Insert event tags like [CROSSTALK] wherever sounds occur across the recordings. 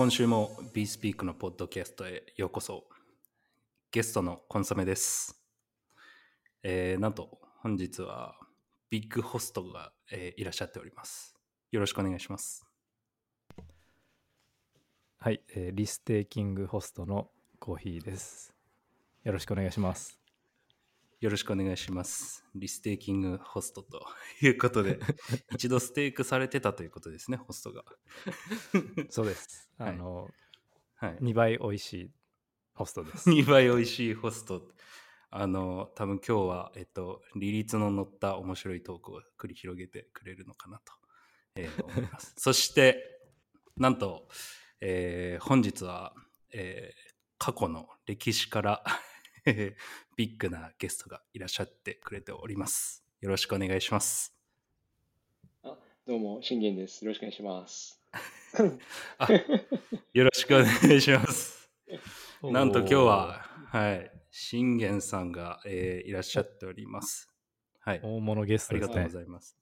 今週も BeSpeak のポッドキャストへようこそ。ゲストのコンソメです。えーなんと本日はビッグホストが、えーいらっしゃっております。よろしくお願いします。はい、えーリステーキングホストのコーヒーです。よろしくお願いします。よろしくお願いします。リステーキングホストと [LAUGHS] いうことで、[LAUGHS] 一度ステークされてたということですね、ホストが。[LAUGHS] そうです。はいあの、はい。2倍美味しいホストです。2倍美味しいホスト。あの、多分今日は、えっと、利率の乗った面白いトークを繰り広げてくれるのかなと、えー思います。そして、なんと、えー本日は、えー過去の歴史からえー [LAUGHS] ビッグなゲストがいらっしゃってくれております。よろしくお願いします。あ、どうも、信玄です。よろしくお願いします。[LAUGHS] あよろしくお願いします。なんと今日は、はい、信玄さんが、えーいらっしゃっております。はい。大物ゲストですねありがとうご。ざいます。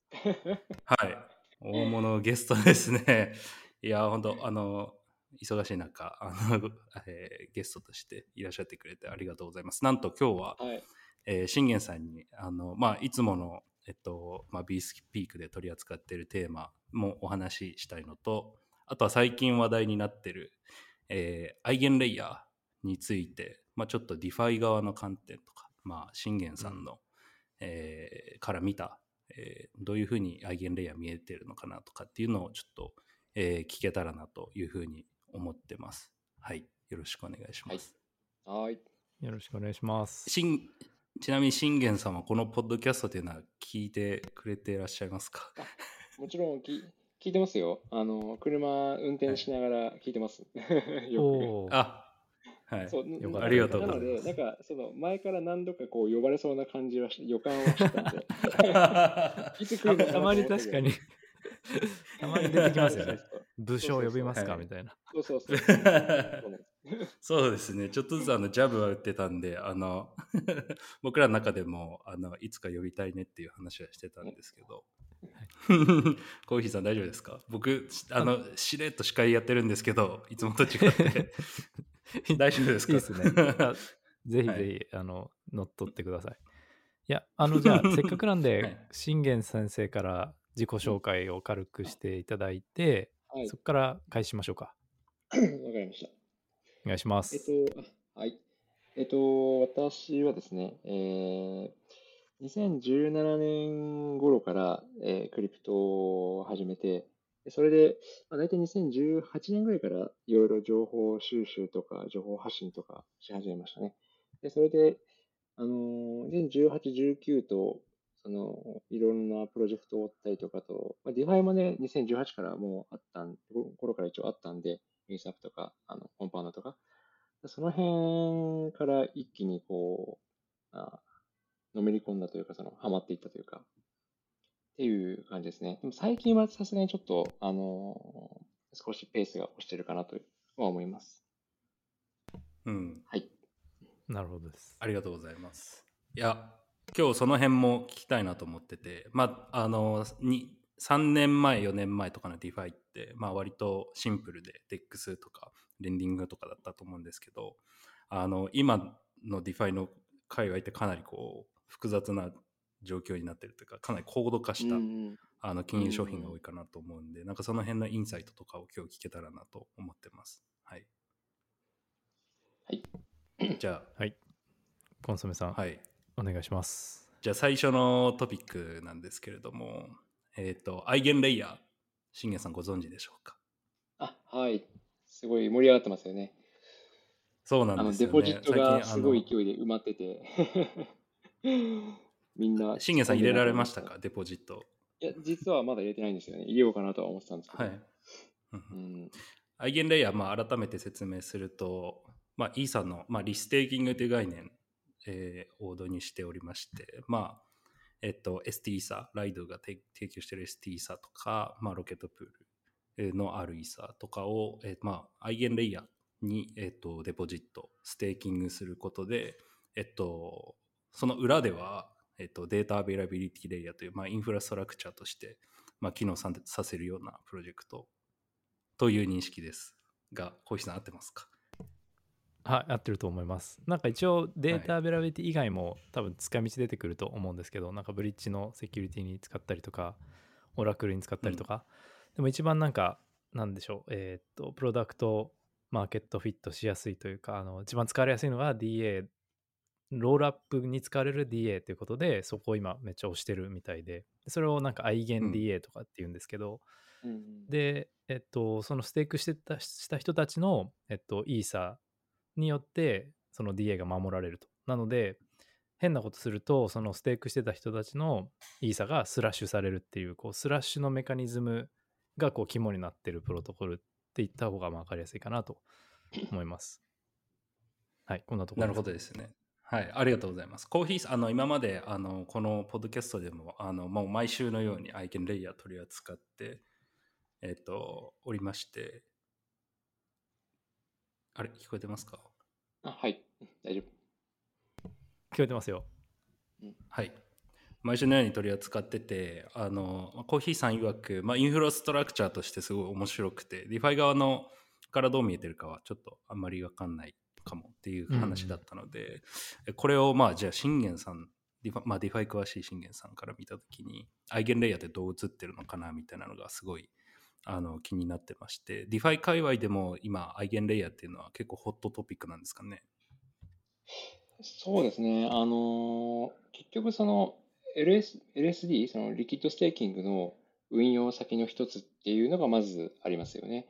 はい。大物ゲストですね。いや、本当あの、忙しい中、[LAUGHS] あの、えーゲストとしていらっしゃってくれてありがとうございます。なんと今日は、はい。えー Shingen さんに、あの、まあ、いつもの、えっと、まあ、ビースピークで取り扱っているテーマもお話ししたいのと、あとは最近話題になっている、えー EigenLayer について、まあ、ちょっと DeFi 側の観点とか、まあ、 Shingen さんの、えーから見た、えーどういうふうに EigenLayer 見えてるのかなとかっていうのをちょっと、えー聞けたらなというふうに思ってます。はい。よろしくお願いします。はい。よろしくお願いします。しんちなみに信玄さんはこのポッドキャストというのは聞いてくれていらっしゃいますか？もちろんき聞いてますよ。あの、車運転しながら聞いてます。[LAUGHS] よおーあ、はいく。。そうありがとうございなのますで、なんか、その、前から何度かこう呼ばれそうな感じはし、予感はしてたんで、[LAUGHS] [LAUGHS] いつ来るのかなとたまに思ったけど確かに、[LAUGHS] たまに出てきますよね。そう部署を呼びますか？はいみたいな。そうそうそう。そうですね。ちょっとずつあのジャブは打ってたんで、あの [LAUGHS] 僕らの中でもあのいつか呼びたいねっていう話はしてたんですけど。コーヒーさん大丈夫ですか？僕、あの、しれっと司会やってるんですけど、いつもと違って。[LAUGHS] 大丈夫ですか？いいですね。あぜひぜひ、はいあの、乗っ取ってください。いや、あの、じゃあ、せっかくなんで、はい信玄先生から自己紹介を軽くしていただいて、はい。そこから開始しましょうか。[CLEARS THROAT] わかりました。お願いします。えっと、あはい。えっと、私はですね、えー、2017年頃から、えークリプトを始めて、でそれで、まあ、大体2018年ぐらいからいろいろ情報収集とか情報発信とかし始めましたね。で、それで、あのー、2018、19と、その、いろんなプロジェクトを追ったりとかと、まあ、 DeFi もね、2018からもうあったん、頃から一応あったんで、 Uniswap とか、あの、 Compound とか、その辺から一気にこう、あのめり込んだというか、その、ハマっていったというか、っていう感じですね。でも最近はさすがにちょっと、あの少しペースが落ちてるかなとは思います。うん。はい。なるほどです。ありがとうございます。いや、今日その辺も聞きたいなと思ってて、まあ、あの、に3年前、4年前とかの DeFi って、まあ、割とシンプルで DEX とかレンディングとかだったと思うんですけど、あの、今の DeFi の界隈ってかなりこう、複雑な状況になってるというか、かなり高度化した、うんあの金融商品が多いかなと思うんで、なんかその辺のインサイトとかを今日聞けたらなと思ってます。はい。はい。じゃはい。コンソメさん、あ、はい。お願いします。じゃあ最初のトピックなんですけれども、えっ、と、アイゲンレイヤー、信玄さんご存知でしょうか？あ、はい。すごい盛り上がってますよね。そうなんですよね。デポジットがすごい勢いで埋まってて、[LAUGHS] みんな。信玄さん入れられましたか？デポジット。いや、実はまだ入れてないんですよね。入れようかなとは思ってたんですけど。はい。うんうん。 EigenLayer、まあ、改めて説明すると、まあ、イーサの、まあ、 restaking という概念、えーを導入しておりまして、まあ、えっと、ST イーサ、ライドが提供している ST イーサとか、まあ、 Rocket Pool の R イーサとかを、えーまあ、 EigenLayer に、えっと、デポジット、 staking することで、えっと、その裏では、えっと、 data availability layer という、まあ、インフラストラクチャーとして、まあ、機能させるようなプロジェクトという認識です。が小石さん合ってますか？はい、合ってると思います。なんか一応 data availability 以外も多分使い道出てくると思うんですけど、なんかブリッジのセキュリティに使ったりとか、 oracle に使ったりとか、でも一番なんか、なんでしょう、えーっと、 product market fit しやすいというか、あの一番使われやすいのが DA、 rollup に使われる DA ということで、そこを今めっちゃ押してるみたいで、それをなんか EigenDA とかっていうんですけど、うんで、えっと、そのステークしてたした人たちの、えっと、イーサによって、その DA が守られると。なので、変なことすると、そのステークしてた人たちのイーサがスラッシュされるっていう、こう、スラッシュのメカニズムが、こう、肝になってるプロトコルって言った方がまあ分かりやすいかなと思います。はい、こんなところなるほどですね。はい、ありがとうございます。コーヒーさん、あの、今まで、あの、このポッドキャストでも、あの、もう毎週のようにアイケンレイヤー取り扱って、えっ、と、おりまして、あれ、聞こえてますか？あ、はい。大丈夫。聞こえてますよ。はい。毎週のように取り扱ってて、あの、まあコーヒーさん曰く、まあ、インフラストラクチャーとしてすごい面白くて、 DeFi 側のからどう見えてるかはちょっとあんまりわかんないかもっていう話だったので、えこれをまあ、じゃあ、 Shingen さん、 DeFi まあ、 DeFi 詳しい Shingen さんから見たときに、 EigenLayer ってどう映ってるのかなみたいなのがすごいあの気になってまして、 DeFi 界隈でも今、 EigenLayer っていうのは結構 hot topic なんですかね？そうですね。あの結局その LS、LSD、その liquid staking の運用先の一つっていうのがまずありますよね。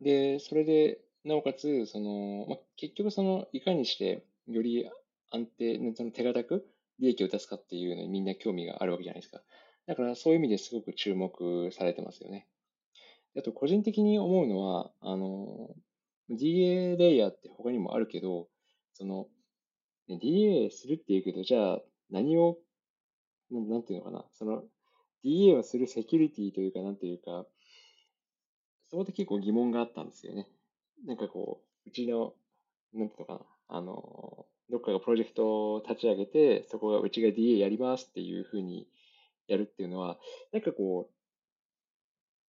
で、それで、なおかつ、その、まあ、結局その、いかにしてより安定、その手堅く利益を出すかっていうのにみんな興味があるわけじゃないですか。だからそういう意味ですごく注目されてますよね。あと、個人的に思うのは、あの、DA レイヤーって他にもあるけど、その、ね DA するっていうけど、じゃあ何を、ななんていうのかな、その DA をするセキュリティというか、なんていうか、そこで結構疑問があったんですよね。なんかこう、うちの、なんていうのかな、あの、どっかがプロジェクトを立ち上げて、そこがうちが DA やりますっていうふうにやるっていうのは、なんかこう、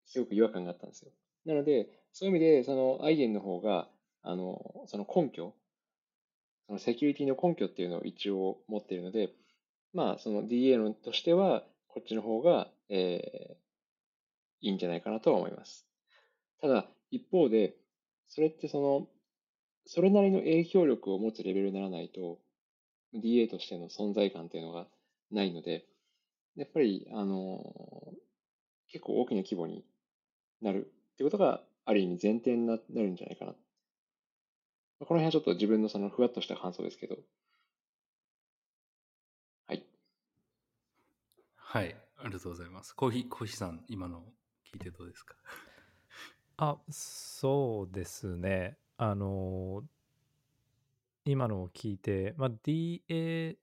すごく違和感があったんですよ。なので、そういう意味で、そのアイゲンの方が、あの、その根拠、そのセキュリティの根拠っていうのを一応持っているので、まあ、その DA のとしては、こっちの方が、えーいいんじゃないかなとは思います。ただ、一方で、それってその、それなりの影響力を持つレベルにならないと、DA としての存在感っていうのがないので、やっぱり、あの、結構大きな規模になるってことが、ある意味前提にななるんじゃないかな。この辺はちょっと自分のそのふわっとした感想ですけど。はい。はい、ありがとうございます。コーヒー、コーヒーさん、今の聞いてどうですか？あ、そうですね。あの今のを聞いて、まあ、DA、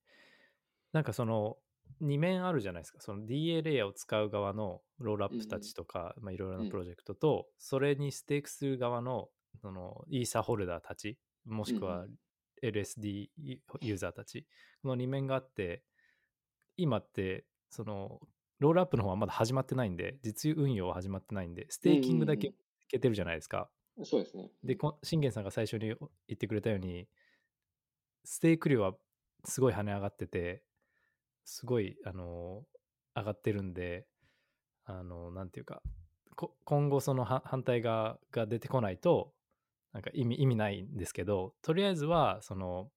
なんかその、2面あるじゃないですか。その DA レイヤーを使う側のロールアップたちとか、まあ、いろいろなプロジェクトと、それにステークする側の、その、イーサホルダーたち、もしくはうん LSD ユーザーたち、この2面があって、今って、その、ロールアップの方はまだ始まってないんで、実運用は始まってないんで、ステーキングだけいけてるじゃないですか。そうですね。で、こ信玄さんが最初に言ってくれたように、ステーク量はすごい跳ね上がってて、すごい、あの上がってるんで、あのなんていうか、こ今後そのは反対側が出てこないと、なんか意味意味ないんですけど、とりあえずは、その、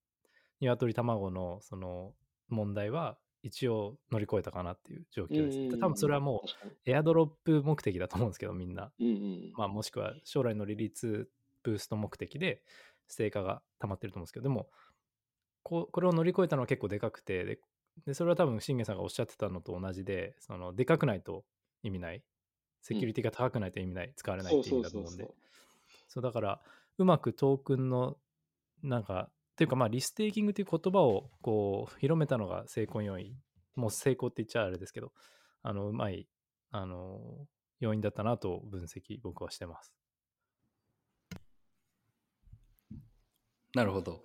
鶏卵のその問題は一応乗り越えたかなっていう状況です。うんうんうん多分それはも。うエアドロップ目的だと思うんですけど、みんな。うんうん。まあ、もしくは将来の利率ブースト目的で成果が溜まってると思うんですけど、でも、こうこれを乗り越えたのは結構でかくて、で、でそれは多分信玄さんがおっしゃってたのと同じで、そのでかくないと意味ない、セキュリティが高くないと意味ない、使われないっていう意味だと思うんでう、。そうだから、うまくトークンの、なんか、っていうかまあリステーキングという言葉をこう広めたのが成功要因。もう成功って言っちゃあれですけど、あの、うまい、あの、要因だったなと分析僕はしてます。なるほど。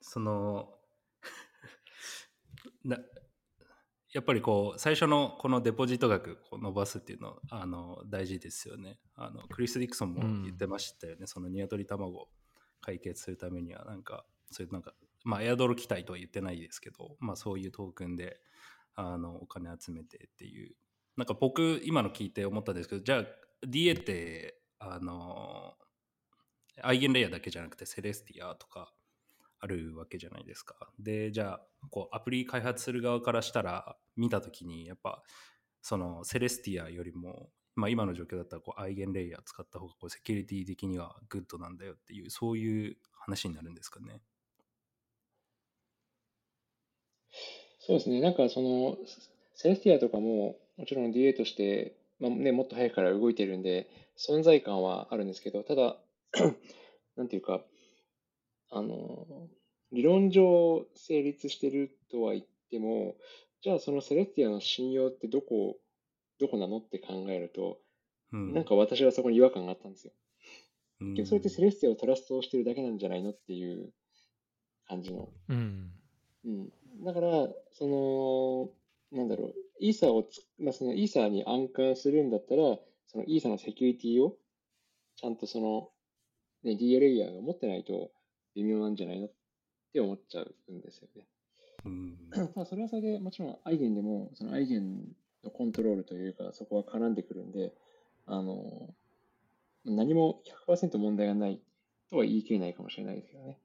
その、な、やっぱりこう最初のこのデポジット額を伸ばすっていうのあの大事ですよね。あのクリス・ディクソンも言ってましたよね、うん、そのニワトリ卵を解決するためにはなんかそういうなんかまあエアドロ期待とは言ってないですけどまあそういうトークンであのお金集めてっていう。なんか僕今の聞いて思ったんですけどじゃあ DA ってあのアイゲンレイヤーだけじゃなくてセレスティアとかあるわけじゃないですか。で、じゃあ、こう、アプリ開発する側からしたら、見たときに、やっぱ、その、セレスティアよりも、まあ、今の状況だったら、こう、アイゲンレイヤー使った方が、こう、セキュリティ的にはグッドなんだよっていう、そういう話になるんですかね。そうですね。なんか、その、セレスティアとかも、もちろん DA として、まあね、もっと早くから動いてるんで、存在感はあるんですけど、ただ、[CLEARS THROAT] なんていうか、あの、理論上成立してるとは言っても、じゃあそのセレスティアの信用ってどこ、どこなのって考えると、うん、なんか私はそこに違和感があったんですよ。うん、それってセレスティアを trust してるだけなんじゃないのっていう感じの。うん。うん、だから、その、なんだろう、イーサをまあ、そのイーサに安価するんだったら、そのイーサのセキュリティをちゃんとその、ね、ーが持ってないと、微妙なんじゃないのって思っちゃうんですよね。うん、ただそれはそれでもちろんアイゲンでもそのアイゲンのコントロールというかそこは絡んでくるんであの何も100%問題がないとは言い切れないかもしれないですけどね。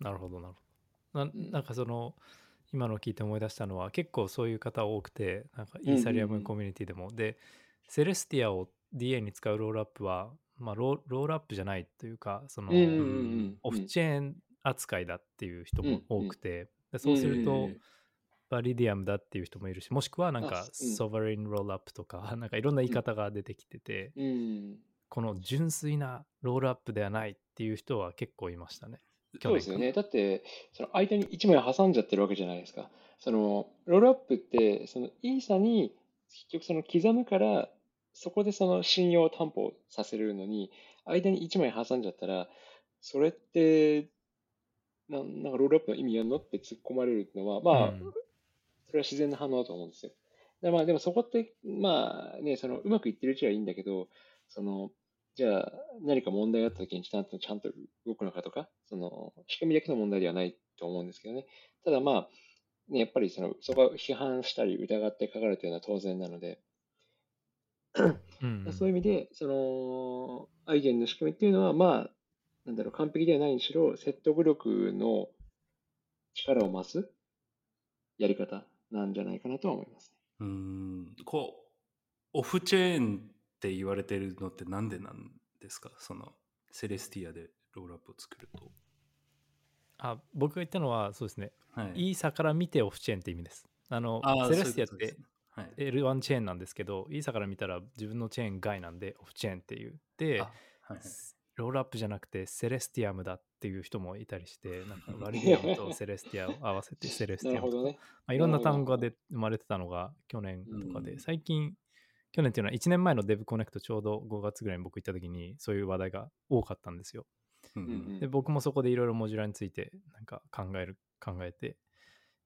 なるほどなるほど。ななんかその、今の聞いて思い出したのは結構そういう方多くてなんかイーサリアムコミュニティでも、でセレスティアを DA に使うロールアップはまあ、ローロールアップじゃないというかその、オフチェーン扱いだっていう人も多くて、でそうすると、バリディアムだっていう人もいるしもしくはなんか sovereign rollup とか [LAUGHS] なんかいろんな言い方が出てきてて、この純粋なロールアップではないっていう人は結構いましたね。そうですよね。だって、その間に1枚挟んじゃってるわけじゃないですか。そのロールアップって、そのイーサに結局その刻むからそこでその信用担保させるのに、間に1枚挟んじゃったら、それって、ななんかロールアップの意味やんのって突っ込まれるのは、まあ、うん、それは自然な反応だと思うんですよ。でまあ、でもそこって、まあね、そのうまくいってるうちはいいんだけど、その、じゃあ何か問題があった時にちゃんとちゃんと動くのかとか、その仕組みだけの問題ではないと思うんですけどね。ただまあ、ね、やっぱりそのそこは批判したり疑って書かれてるのは当然なので、うんそういう意味で、その、アイゲンの仕組みっていうのは、まあ、なんだろう、完璧ではないにしろ、説得力の力を増すやり方なんじゃないかなとは思います、ね。うん、こう、オフチェーンって言われてるのってなんでなんですか？その、セレスティアでロールアップを作ると。あ僕が言ったのはそうですね、はい、イーサから見てオフチェーンって意味です。あのセレスティアって L1 チェーンなんですけど、イーサから見たら自分のチェーン外なんで、オフチェーンっていう。で、はい、ロールアップじゃなくてセレスティアムだっていう人もいたりして、[LAUGHS] なんかバリディアムとセレスティアを合わせて [LAUGHS] セレスティアムとか、ね、まあ、いろんな単語がで生まれてたのが去年とかで、最近、去年っていうのは1年前の Dev コネクトちょうど5月ぐらいに僕行った時にそういう話題が多かったんですよ。で僕もそこでいろいろモジュラーについてなんか考える考えて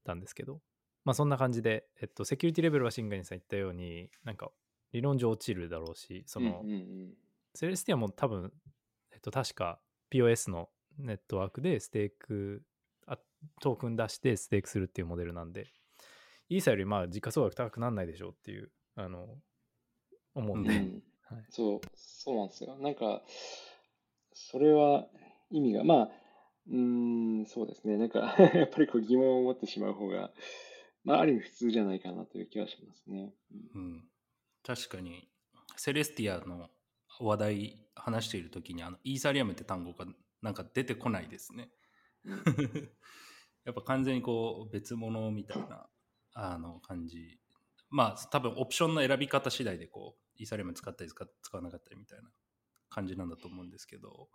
たんですけどまあそんな感じで、えっと、セキュリティレベルはシンゲンさん言ったように、なんか理論上落ちるだろうし、その、うんうんうん、セレスティアも多分、えっと、確か POS のネットワークでステーク、あトークン出してステークするっていうモデルなんで、イーサよりまあ時価総額高くならないでしょうっていう、あの、思うんで、うん [LAUGHS] はい、そう、そうなんですよ。なんか、それは意味が、まあ、うん、そうですね。なんか [LAUGHS] やっぱりこう疑問を持ってしまう方が、まあ、ある意味普通じゃないかなという気はしますね。うん、確かに、セレスティアの話題話しているときに、あの、イーサリアムって単語がなんか出てこないですね。[LAUGHS] やっぱ完全にこう別物みたいなあの感じ。まあ多分オプションの選び方次第でこう、イーサリアム使ったり使わなかったりみたいな感じなんだと思うんですけど、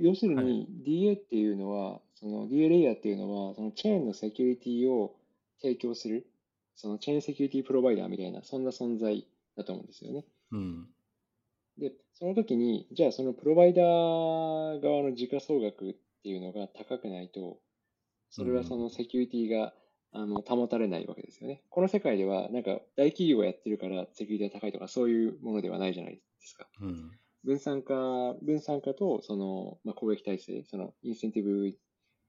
要するに DA っていうのは、その DA レイヤーっていうのは、そのチェーンのセキュリティを提供する、そのチェーンセキュリティプロバイダーみたいな、そんな存在だと思うんですよね。うん、で、その時に、じゃあそのプロバイダー側の時価総額っていうのが高くないと、それはそのセキュリティが、あの保たれないわけですよね。この世界では、なんか大企業がやってるからセキュリティが高いとか、そういうものではないじゃないですか。うん。分散化、分散化とその、まあ、攻撃耐性、そのインセンティブ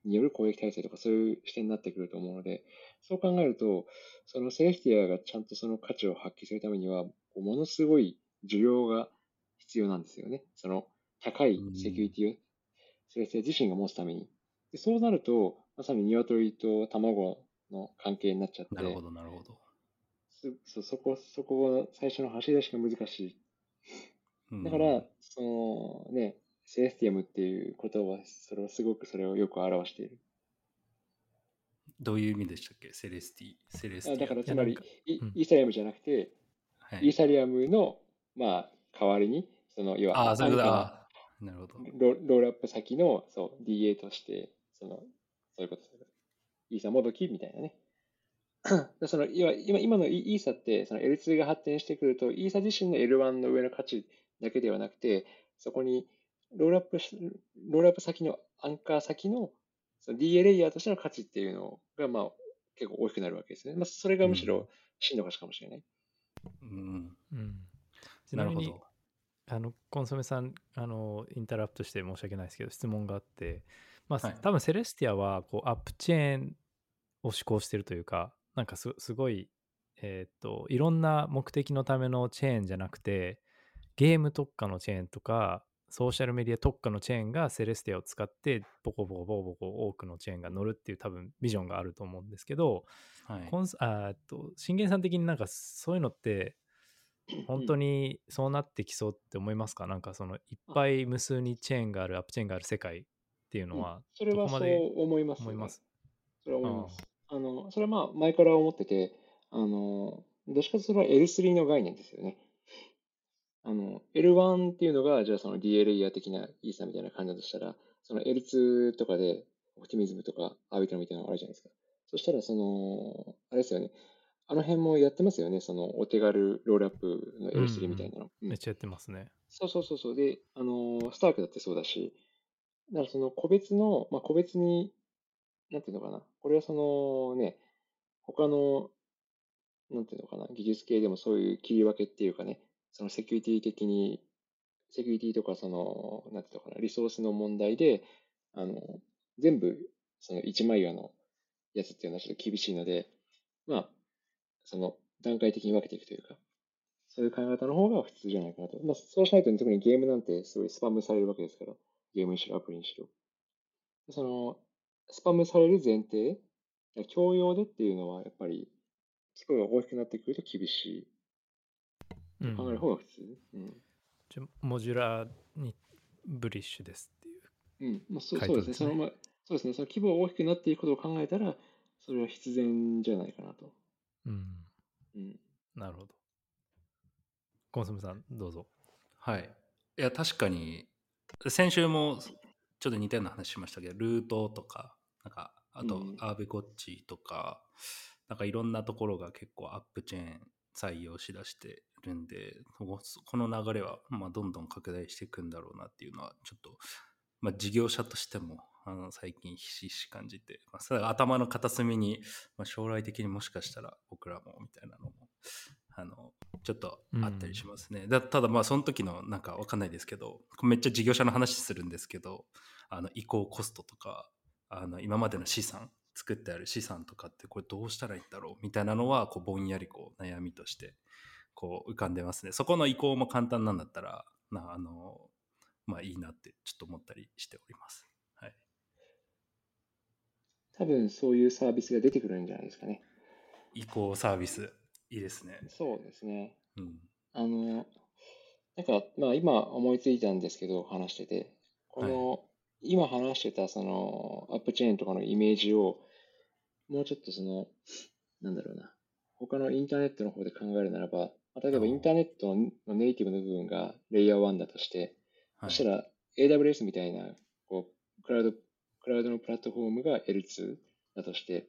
による攻撃耐性とかそういう視点になってくると思うので、そう考えると、そのセレスティアがちゃんとその価値を発揮するためには、ものすごい需要が必要なんですよね。その高いセキュリティをセレスティア自身が持つために。でそうなると、まさに鶏と卵の関係になっちゃって、なるほど、なるほど。すそそこ、そこが最初の走り出しが難しい。うんだから、そのね、セレスティアムっていう言葉は、それをすごくそれをよく表している。どういう意味でしたっけ？セレスティ。セレスティア。あだからつまりイイーサリアムじゃなくて、はい、イーサリアムの、まあ、代わりに、その、要は、ああ、そういうこと安価あーなるほど。なロロールアップ先の、そう、DA として、その、そういうこと、そういうことイーサもどきみたいなね。[CLEARS THROAT] でその今今のイイーサって、その L2 が発展してくると、イーサ自身の L1 の上の価値だけではなくて、そこにロールアップし、ロールアップ先のアンカー先のその DA レイヤーとしての価値っていうのが、まあ、結構大きくなるわけですね。まあ、それがむしうんろ真の価値かもしれない。うん。うん、ちなみになるほど。あのコンソメさんあのインタラプトして申し訳ないですけど質問があって、まあはい多分セレスティアはこうアップチェーンを施行してるというかなんかすすごい、えーっといろんな目的のためのチェーンじゃなくてゲーム特化のチェーンとかソーシャルメディア特化のチェーンがセレステを使ってボコボコボコボコ多くのチェーンが乗るっていう多分ビジョンがあると思うんですけど、はい。コンスあと信玄さん的になんかそういうのって本当にそうなってきそうって思いますか？なんかそのいっぱい無数にチェーンがあるアップチェーンがある世界っていうのはそれはそう思います、思います？それは思います。あの、それはまあ前から思ってて、あの、どっちかというとそれは L3 の概念ですよね。あの、L1 っていうのが、じゃあそのレイヤー的なイーサみたいな感じだとしたら、その L2 とかで、オプティミズムとかアービトラみたいなのがあるじゃないですか。そしたら、その、あれですよね。あの辺もやってますよね。そのお手軽ロールアップの L3 みたいなの。うんめっちゃやってますね。そうそうそうそう。で、あのースタークだってそうだし、だからその個別の、まあ、個別に、なんていうのかな。これはそのね、他の、なんていうのかな、技術系でもそういう切り分けっていうかね、そのセキュリティ的に、セキュリティとかその、なんていうのかな、リソースの問題で、あの、全部、その一枚岩のやつっていうのはちょっと厳しいので、まあ、その段階的に分けていくというか、そういう考え方の方が普通じゃないかなと。まあ、そうしないと、特にゲームなんてすごいスパムされるわけですから、ゲームにしろ、アプリにしろ。その、スパムされる前提、共用でっていうのは、やっぱり、規模が大きくなってくると厳しい。うん考える方が普通。うん。じゃモジュラーにブリッシュですっていう。うん。まあ、そう回そうですね。その、まあ、そうですね。その規模が大きくなっていくことを考えたら、それは必然じゃないかなと。うん、うん。なるほど。コンソメさん、どうぞ。はい。いや、確かに、先週もちょっと似たような話しましたけど、ルートとか、なんか、あとうん、アーベコッチとか、なんかいろんなところが結構アップチェーン採用しだしてるんで、ここの流れは、まあ、どんどん拡大していくんだろうなっていうのは、ちょっと、まあ、事業者としても、あの最近ひしひし感じて、まあ、頭の片隅に、まあ、将来的にもしかしたら僕らもみたいなのもあのちょっとあったりしますね、だただまあその時のなんかわかんないですけどめっちゃ事業者の話するんですけどあの移行コストとかあの今までの資産作ってある資産とかってこれどうしたらいいんだろうみたいなのはこうぼんやりこう悩みとしてこう浮かんでますね。そこの移行も簡単なんだったらなあのまあいいなってちょっと思ったりしております。はい。多分そういうサービスが出てくるんじゃないですかね。移行サービス。いいですね。そうですね。うん。あの、なんか、まあ今思いついたんですけど、話してて、この、今話してたそのアップチェーンとかのイメージを、もうちょっとその、なんだろうな、他のインターネットの方で考えるならば、まあ例えばインターネットのネイティブの部分がレイヤー1だとして、はいそしたら AWS みたいな、こう、クラウド、クラウドのプラットフォームが L2 だとして、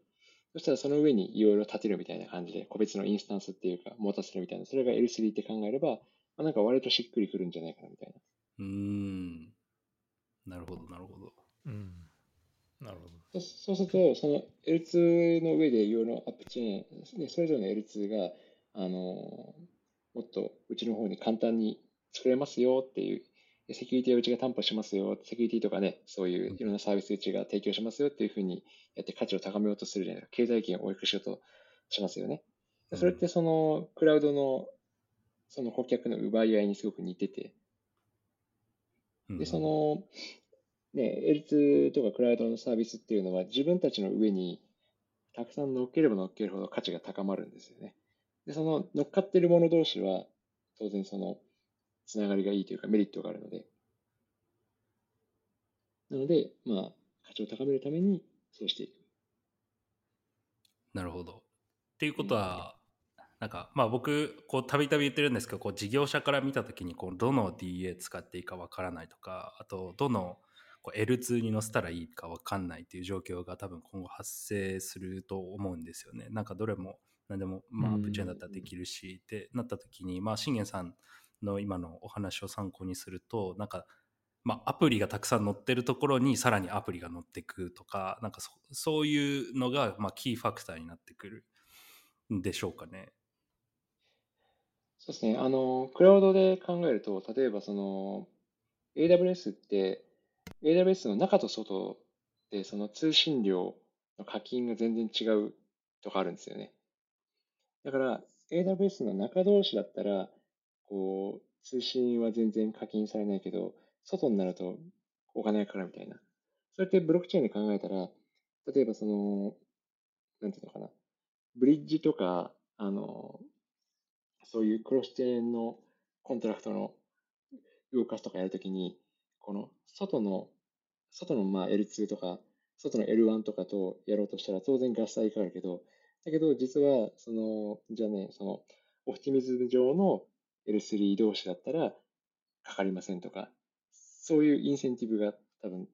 そしたらその上にいろいろ立てるみたいな感じで、個別のインスタンスっていうか、持たせるみたいな、それが L3 って考えれば、まあ、なんか割としっくりくるんじゃないかなみたいな。うーんなるほどなるほどうん。ななるほど。そうそうすると、その L2 の上で用のアップチェーン、ね、それぞれの L2 が、あのもっとうちの方に簡単に作れますよっていう、セキュリティはうちが担保しますよ、セキュリティとかね、そういういろんなサービスうちが提供しますよっていうふうにやって価値を高めようとするじゃないですか。経済圏を多くしようとしますよね。それってそのクラウドのその顧客の奪い合いにすごく似てて、で、その、ね、L2 とかクラウドのサービスっていうのは自分たちの上にたくさん乗っければ乗っけるほど価値が高まるんですよね。で、その乗っかってる者同士は当然そのつながりがいいというかメリットがあるので、なので、まあ、価値を高めるためにそうしていく。なるほど。っていうことは、なんかまあ僕こうたびたび言ってるんですけどこう事業者から見た時にこうどの DA 使っていいかわからないとかあとどのこう L2 に載せたらいいかわかんないっていう状況が多分今後発生すると思うんですよね。なんかどれも何でもまあアップチェーンだったらできるしってなった時にまあ信玄さんの今のお話を参考にするとなんかまあ、アプリがたくさん載ってるところにさらにアプリが載ってくとかなんかそういうのがまあキーファクターになってくるんでしょうかね。そうですね。あの、クラウドで考えると、例えばその、AWS って、AWS の中と外でその通信量の課金が全然違うとかあるんですよね。だから、AWS の中同士だったら、こう、通信は全然課金されないけど、外になるとお金がかかるみたいな。それってブロックチェーンで考えたら、例えばその、なんていうのかな、ブリッジとか、あの、そういうクロスチェーンのコントラクトの動かすとかやるときに、この外の、外のまあ L2 とか、外の L1 とかとやろうとしたら当然ガス代かかるけど、だけど実は、その、じゃあね、その、オプティミズム上の L3 同士だったらかかりませんとか、そういうインセンティブが多分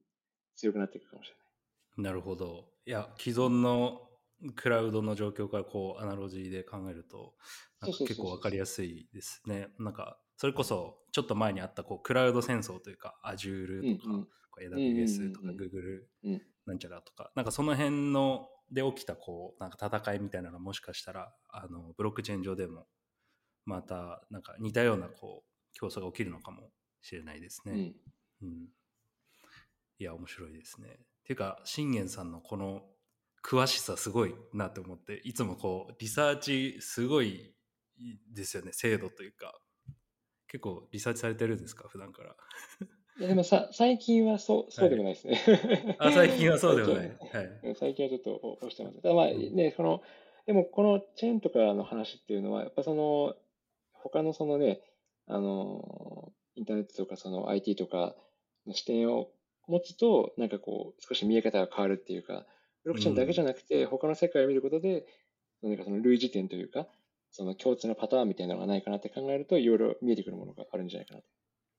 強くなっていくかもしれない。なるほど。いや、既存のクラウドの状況からこうアナロジーで考えるとなんか結構分かりやすいですね。なんかそれこそちょっと前にあったこうクラウド戦争というか Azure とか、うんうん、AWS とか Google なんちゃらとか、なんかその辺ので起きたこうなんか戦いみたいなのもしかしたらあのブロックチェーン上でもまたなんか似たようなこう競争が起きるのかもしれないですね。うん、うん、いや面白いですね。っていうか信玄さんのこの詳しさすごいなって思っていつもこうリサーチすごいですよね精度というか結構リサーチされてるんですか普段からいやでもさ最近はそうそうでもないですね、はい、あ最近はそうでもない、はい、最近はちょっと押してますただまあね、このでもこのチェーンとかの話っていうのはやっぱその他のそのねあのインターネットとかその IT とかの視点を持つとなんかこう少し見え方が変わるっていうかブロックチェーンだけじゃなくて、他の世界を見ることで、何かその類似点というか、その共通のパターンみたいなのがないかなって考えると、いろいろ見えてくるものがあるんじゃないかなと。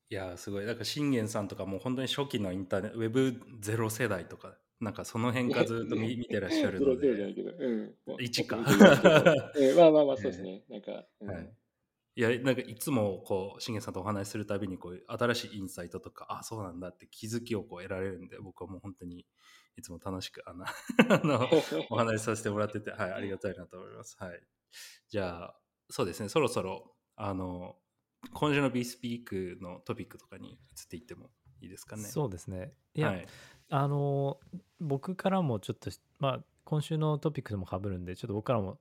いやすごい。だから信玄さんとかも本当に初期のインターネット、ウェブゼロ世代とか、なんかその辺からずっと見見てらっしゃるので。ゼロじゃないけど、うん。1か。[LAUGHS] えー、まあまあまあ、そうですね。なんか、うん、はいいやなんかいつもこう信玄さんとお話しするたびにこう新しいインサイトとかあそうなんだって気づきをこう得られるんで僕はもう本当にいつも楽しくあの [LAUGHS] あのお話しさせてもらってて、はい、ありがたいなと思います。はい、じゃあそうですねそろそろあの今週の B スピークのトピックとかに移っていってもいいですかね。そうですねいや、はい、あの僕からもちょっとまあ今週のトピックでもかぶるんでちょっと僕からも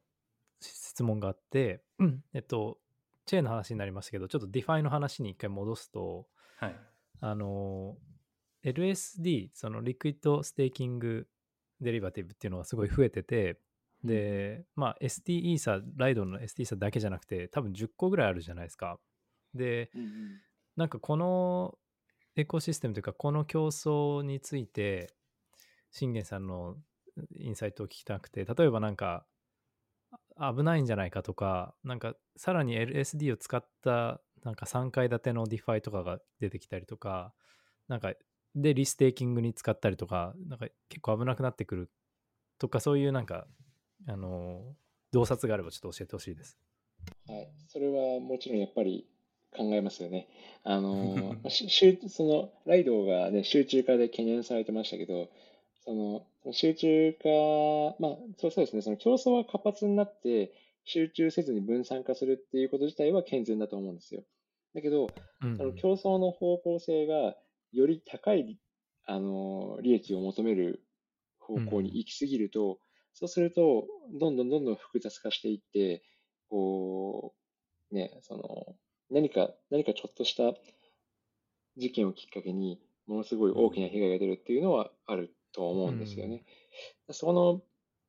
質問があって、うん、えっとチェーンの話になりましたけど、ちょっと DeFi の話に一回戻すと、はい、あの、LSD、その liquid staking derivative っていうのがすごい増えてて、で、まあ ST イーサ、ライドの ST イーサだけじゃなくて、多分10個ぐらいあるじゃないですか。で、うんうん、なんかこのエコシステムというか、この競争について、信玄さんのインサイトを聞きたくて、例えばなんか、危ないんじゃないかとか、なんかさらに LSD を使ったなんか3階建ての DeFi とかが出てきたりとか、なんかでリステーキングに使ったりとか、なんか結構危なくなってくるとか、そういうなんか、あの、洞察があればちょっと教えてほしいです。はい、それはもちろんやっぱり考えますよね。あの、[LAUGHS] そのライドがね、集中化で懸念されてましたけど、その、集中化、まあ、そうそうですね、その競争が活発になって、集中せずに分散化するっていうこと自体は健全だと思うんですよ。だけど、うんその競争の方向性がより高い、あの、利益を求める方向に行き過ぎると、そうすると、どんどんどんどん複雑化していって、こう、ね、その、何か、何かちょっとした事件をきっかけに、ものすごい大きな被害が出るっていうのはあると思うんですよね。その、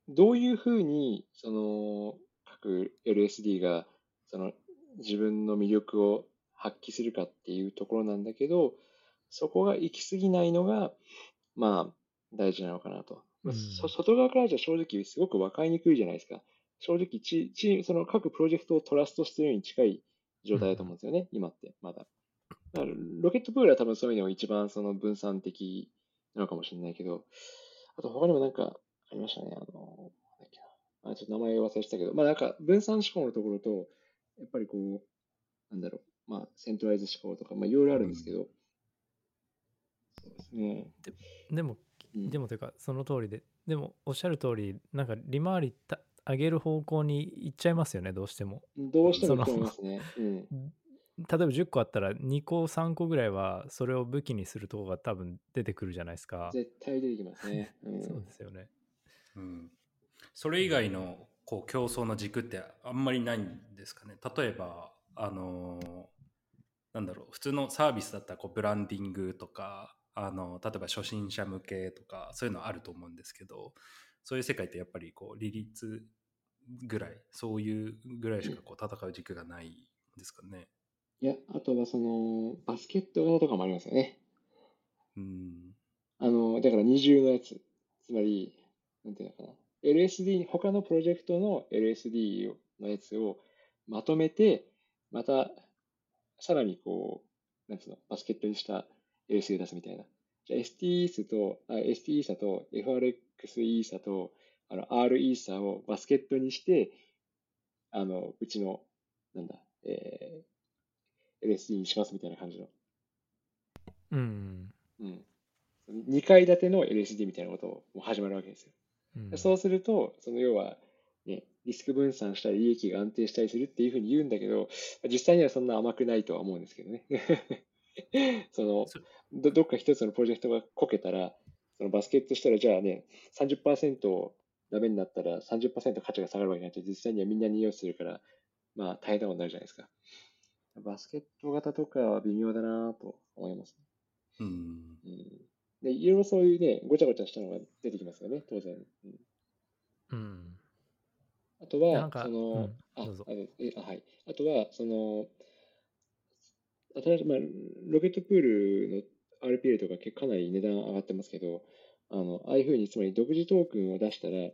どういうふうに、その、各 LSD が、その、自分の魅力を発揮するかっていうところなんだけど、そこが行き過ぎないのが、まあ、大事なのかなと。まあうんそ外側からじゃ正直すごく分かりにくいじゃないですか。正直チ、チーム、その各プロジェクトをトラストしてるに近い状態だと思うんですよね、今って、まだ。だからロケットプールは多分そういうのが一番その分散的なのかもしれないけど、あと他にもなんかありましたね。あの、なんだっけな。あ、ちょっと名前忘れてたけど、まあなんか分散思考のところと、やっぱりこう、なんだろう、まあセントライズ思考とか、まあいろいろあるんですけど、そうですね。でもうんでもというかその通りででもおっしゃる通りなんか利回りた上げる方向に行っちゃいますよねどうしてもどうしてもそのいいと思いますね。うん。[LAUGHS] 例えば10個あったら2個3個ぐらいはそれを武器にするとこが多分出てくるじゃないですか絶対出てきますね。[LAUGHS] うん。そうですよねうん、それ以外のこう競争の軸ってあんまりないんですかね例えばあのーなんだろう普通のサービスだったらこうブランディングとかあの例えば初心者向けとかそういうのあると思うんですけどそういう世界ってやっぱりこう利率ぐらいそういうぐらいしかこう戦う軸がないんですかね。いや、あとはその、バスケット型とかもありますよね。うんあの、だから二重のやつ。つまり、なんていうのかな。LSD、他のプロジェクトの LSD のやつをまとめて、また、さらにこう、なんつうの、バスケットにした LSD を出すみたいな。じゃあ ST イースと、あ ST イーサと FRX イーサと、あの R イーサをバスケットにして、あの、うちの、なんだ、えー、LSD にしますみたいな感じの。うん、うん。2階建ての LSD みたいなことをもう始まるわけですよ。うん、そうすると、その要は、ね、リスク分散したり利益が安定したりするっていうふうに言うんだけど、実際にはそんな甘くないとは思うんですけどね。[LAUGHS] そのそど、どっか一つのプロジェクトがこけたら、そのバスケットしたら、じゃあね、30%ダメになったら30%価値が下がるわけになって、実際にはみんなに用意するから、まあ大変なことになるじゃないですか。バスケット型とかは微妙だなと思います。うんうんで、いろいろそういうね、ごちゃごちゃしたのが出てきますよね、当然。うんうん、あとは、なんかその、うんああはい。あとは、その、新しい、まあ、ロケットプールの RPA とかかなり値段上がってますけど、あの、ああいうふうに、つまり独自トークンを出したら、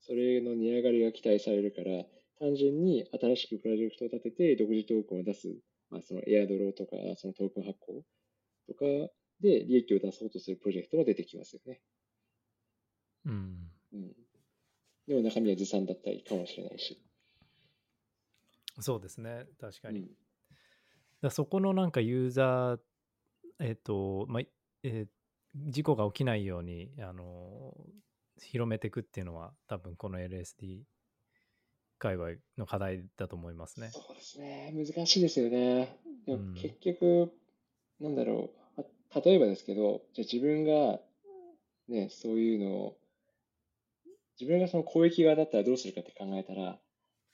それの値上がりが期待されるから、単純に新しくプロジェクトを立てて、独自トークンを出す、まあ、そのエアドローとか、そのトークン発行とかで利益を出そうとするプロジェクトも出てきますよね。うん、うん。でも中身はずさんだったりかもしれないし。そうですね確かに、うんだそこのなんかユーザーえっ、とまあえー事故が起きないようにあの広めていくっていうのは多分この LSD 界隈の課題だと思いますね。そうですね。難しいですよね。でうんも結局、なんだろう。あ例えばですけど、じゃあ自分が、ね、そういうのを、自分がその攻撃側だったらどうするかって考えたら、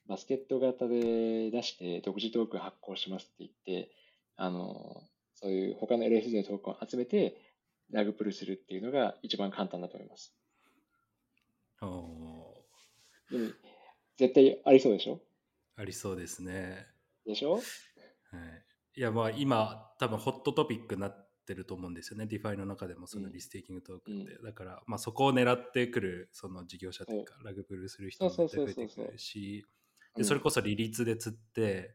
バスケット型で出して独自トークン発行しますって言って、あの、そういう他の LSD のトークンを集めて、ラグプルするっていうのが一番簡単だと思います。おでも、絶対ありそうでしょ？ーありそうですね。でしょ？はい、いやまあ今多分ホットトピックになってると思うんですよね。DeFi の中でもそのうん。リステーキングトークンで、だからまあそこを狙ってくるその事業者というかラグプルする人も増えてくるしそれこそ利率で釣って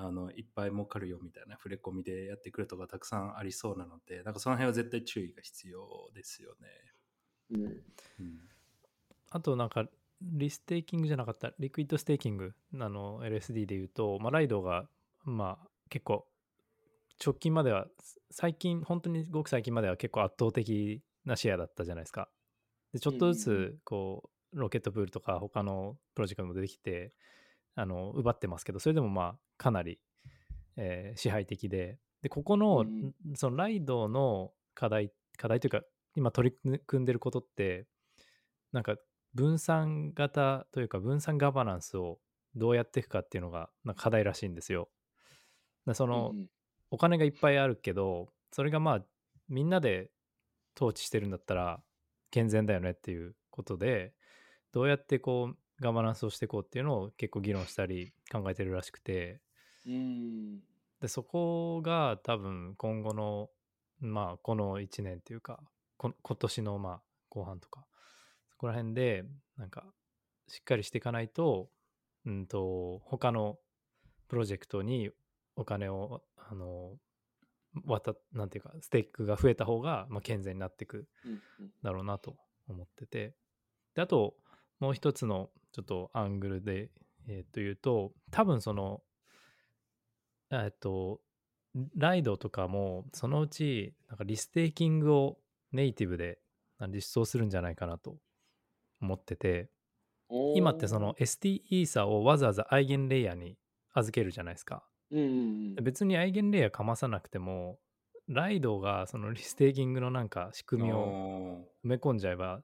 あのいっぱい儲かるよみたいな触れ込みでやってくるとかたくさんありそうなのでなんかその辺は絶対注意が必要ですよね。うん。うんあとなんか restaking じゃなかった liquid staking あの LSD で言うと、まあ、 Lido がまあ結構直近までは最近本当にごく最近までは結構圧倒的なシェアだったじゃないですかで、ちょっとずうんうんうんつ、こう、ロケットプールとか他のプロジェクトも出てきて、あの、奪ってますけど、それでもまあ、かなり、えー支配的で、で、ここの、うんん。そのライドの課題、課題というか、今取り組んでることって、なんか分散型というか分散ガバナンスをどうやっていくかっていうのがなんか課題らしいんですよ。でその、お金がいっぱいあるけどそれがまあみんなで統治してるんだったら健全だよねっていうことでどうやってこうガバナンスをしていこうっていうのを結構議論したり考えてるらしくてうん。でそこが多分今後のまあこの1年っていうかこ今年のまあ後半とかそこら辺でなんかしっかりしていかないとうんと他のプロジェクトにお金をあの渡なんていうかステークが増えた方が、まあ、健全になっていくだろうなと思ってて。であともう一つのちょっとアングルで、えーというと多分そのえっとライドとかもそのうちなんかリステーキングをネイティブであ実装するんじゃないかなと思ってて今ってその ST イーサをわざわざアイゲンレイヤーに預けるじゃないですかうんうんうん別にアイゲンレイヤーかまさなくても Lido がその restaking のなんか仕組みをお埋め込んじゃえば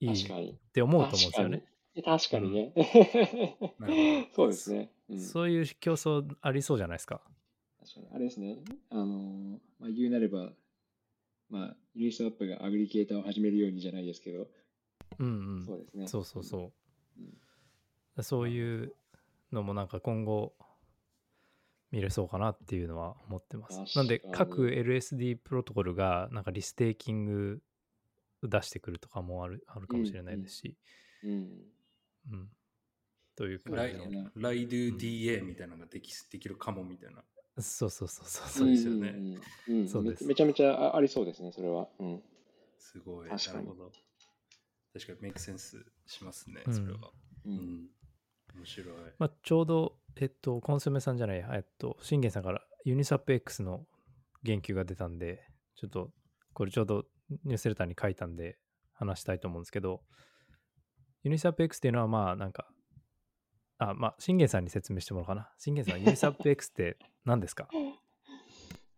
いいっ。て思うと思うんですよね。確かにね。[LAUGHS] そうですね。うん、そういう競争ありそうじゃないですか。確かに。あれですね。あのーまあ、言うなれば、まあ、ユニスワップがアグリゲーターを始めるようにじゃないですけど、うんうん。そうですね。そうそうそう。うんそういうのもなんか今後見れそうかなっていうのは思ってます。確なんで各 LSD プロトコルがなんかリステーキング出してくるとかもあるあるかもしれないですし、うん。うんというそうライライドゥ DA みたいなのができできるかもみたいな。そうそうそうそうそうですよね。そうですめめちゃめちゃあありそうですね、それは。うん。すごい。確かになるほど。確かにメイクセンスしますね、うんそれは。ううんん。面白い。まあ、ちょうど、えっと、コンソメさんじゃないや、えっと、信玄さんからユニサップ X の言及が出たんで、ちょっと、これちょうどニュースレターに書いたんで話したいと思うんですけど、ユニサップ X っていうのはまあなんか、あ、まあ、信玄さんに説明してもらおうかな。信玄さん、ユニサップ X って何ですか？[LAUGHS]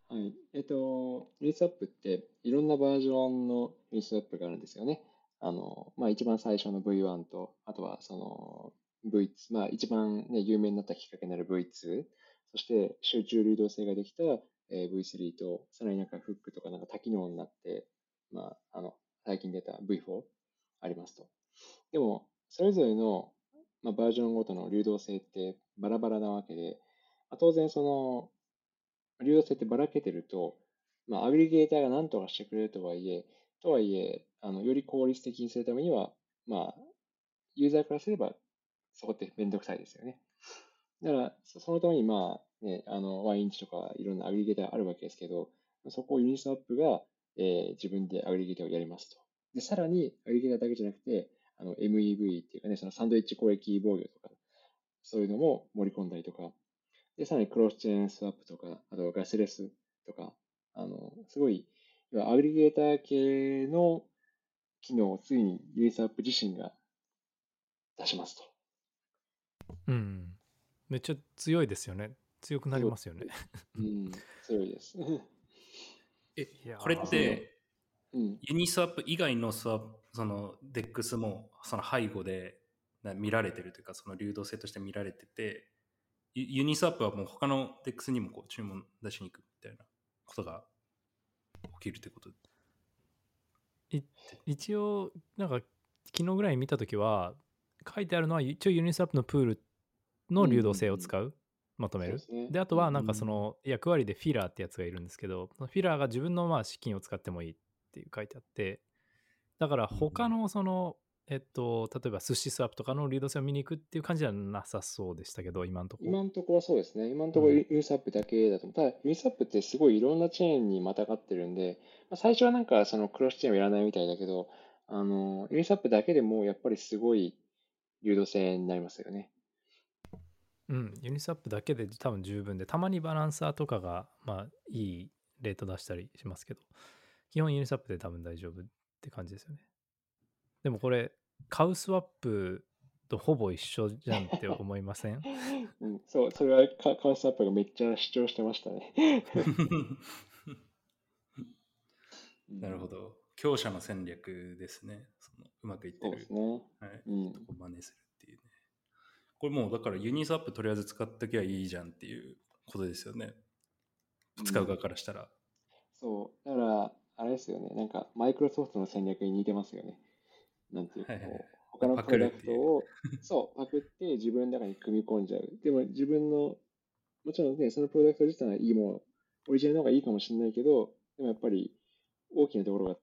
はい。えっと、ユニスワップっていろんなバージョンのユニスワップがあるんですよね。あの、まあ一番最初の V1 と、あとはその V2、まあ一番ね、有名になったきっかけになる V2、そして集中流動性ができた、V3 と、さらになんかフックとかなんか多機能になって、まあ、あの、最近出た V4 ありますと。でも、それぞれの、まあ、バージョンごとの流動性ってバラバラなわけで、まあ、当然その、流動性ってばらけてると、まあ、アグリゲーターが何とかしてくれるとはいえ、とはいえ、あの、より効率的にするためには、まあ、ユーザーからすれば、そこってめんどくさいですよね。だから、そのために、まあ、ね、あの、ワインチとかいろんなアグリゲーターあるわけですけど、そこをユニスワップが、えー自分でアグリゲーターをやりますと。で、さらに、アグリゲーターだけじゃなくて、あの、MEV っていうかね、そのサンドイッチ攻撃防御とか、そういうのも盛り込んだりとか、で、さらにクロスチェーンスワップとか、あとガスレスとか、あの、すごい、要はアグリゲーター系の機能をついにユニスワップ自身が出しますと。うん。めっちゃ強いですよね。強くなりますよね。うん、強いです。[LAUGHS] えこれって、うん、ユニスワップ以外のスワップ、その DEX もその背後でな見られてるというか、その流動性として見られてて、ユユニスワップはもう他の DEX にもこう注文出しに行くみたいなことが起きるということ？一応、なんか、昨日ぐらい見たときは、書いてあるのは、一応ユニスワップのプールの流動性を使う、まとめる。ですね。で、あとは、なんかその役割でフィラーってやつがいるんですけど、そのフィラーが自分のまあ資金を使ってもいいっていう書いてあって、だから他のその、えっと、例えばスシスワップとかの流動性を見に行くっていう感じではなさそうでしたけど、今のところ。今のところはそうですね。今のところユニスワップだけだと思う。ただ、ユニスワップってすごいいろんなチェーンにまたがってるんで、まあ、最初はなんかそのクロスチェーンをやらないみたいだけど、あの、ユニスワップだけでもやっぱりすごい流動性になりますよね。うん、ユニスワップだけで多分十分で、たまにバランサーとかが、まあ、いいレート出したりしますけど、基本ユニスワップで多分大丈夫って感じですよね。でもこれ、カウスワップとほぼ一緒じゃんって思いません？[LAUGHS] うん、そう、それはカカウスアップがめっちゃ主張してましたね。[LAUGHS] なるほど。強者の戦略ですね。そのうまくいってるそうです。ね。はい。うんとこ真似するっていうね。これもうだからユニスワップとりあえず使っときゃいいじゃんっていうことですよね。使う側からしたら。そう、だから、あれですよね、なんか、マイクロソフトの戦略に似てますよね。なんていうか、はいはい他のパプロダクトを、そう、パクって自分の中に組み込んじゃう。でも自分の、もちろんね、そのプロダクト自体はいいもの、オリジナルの方がいいかもしれないけど、でもやっぱり大きなところが、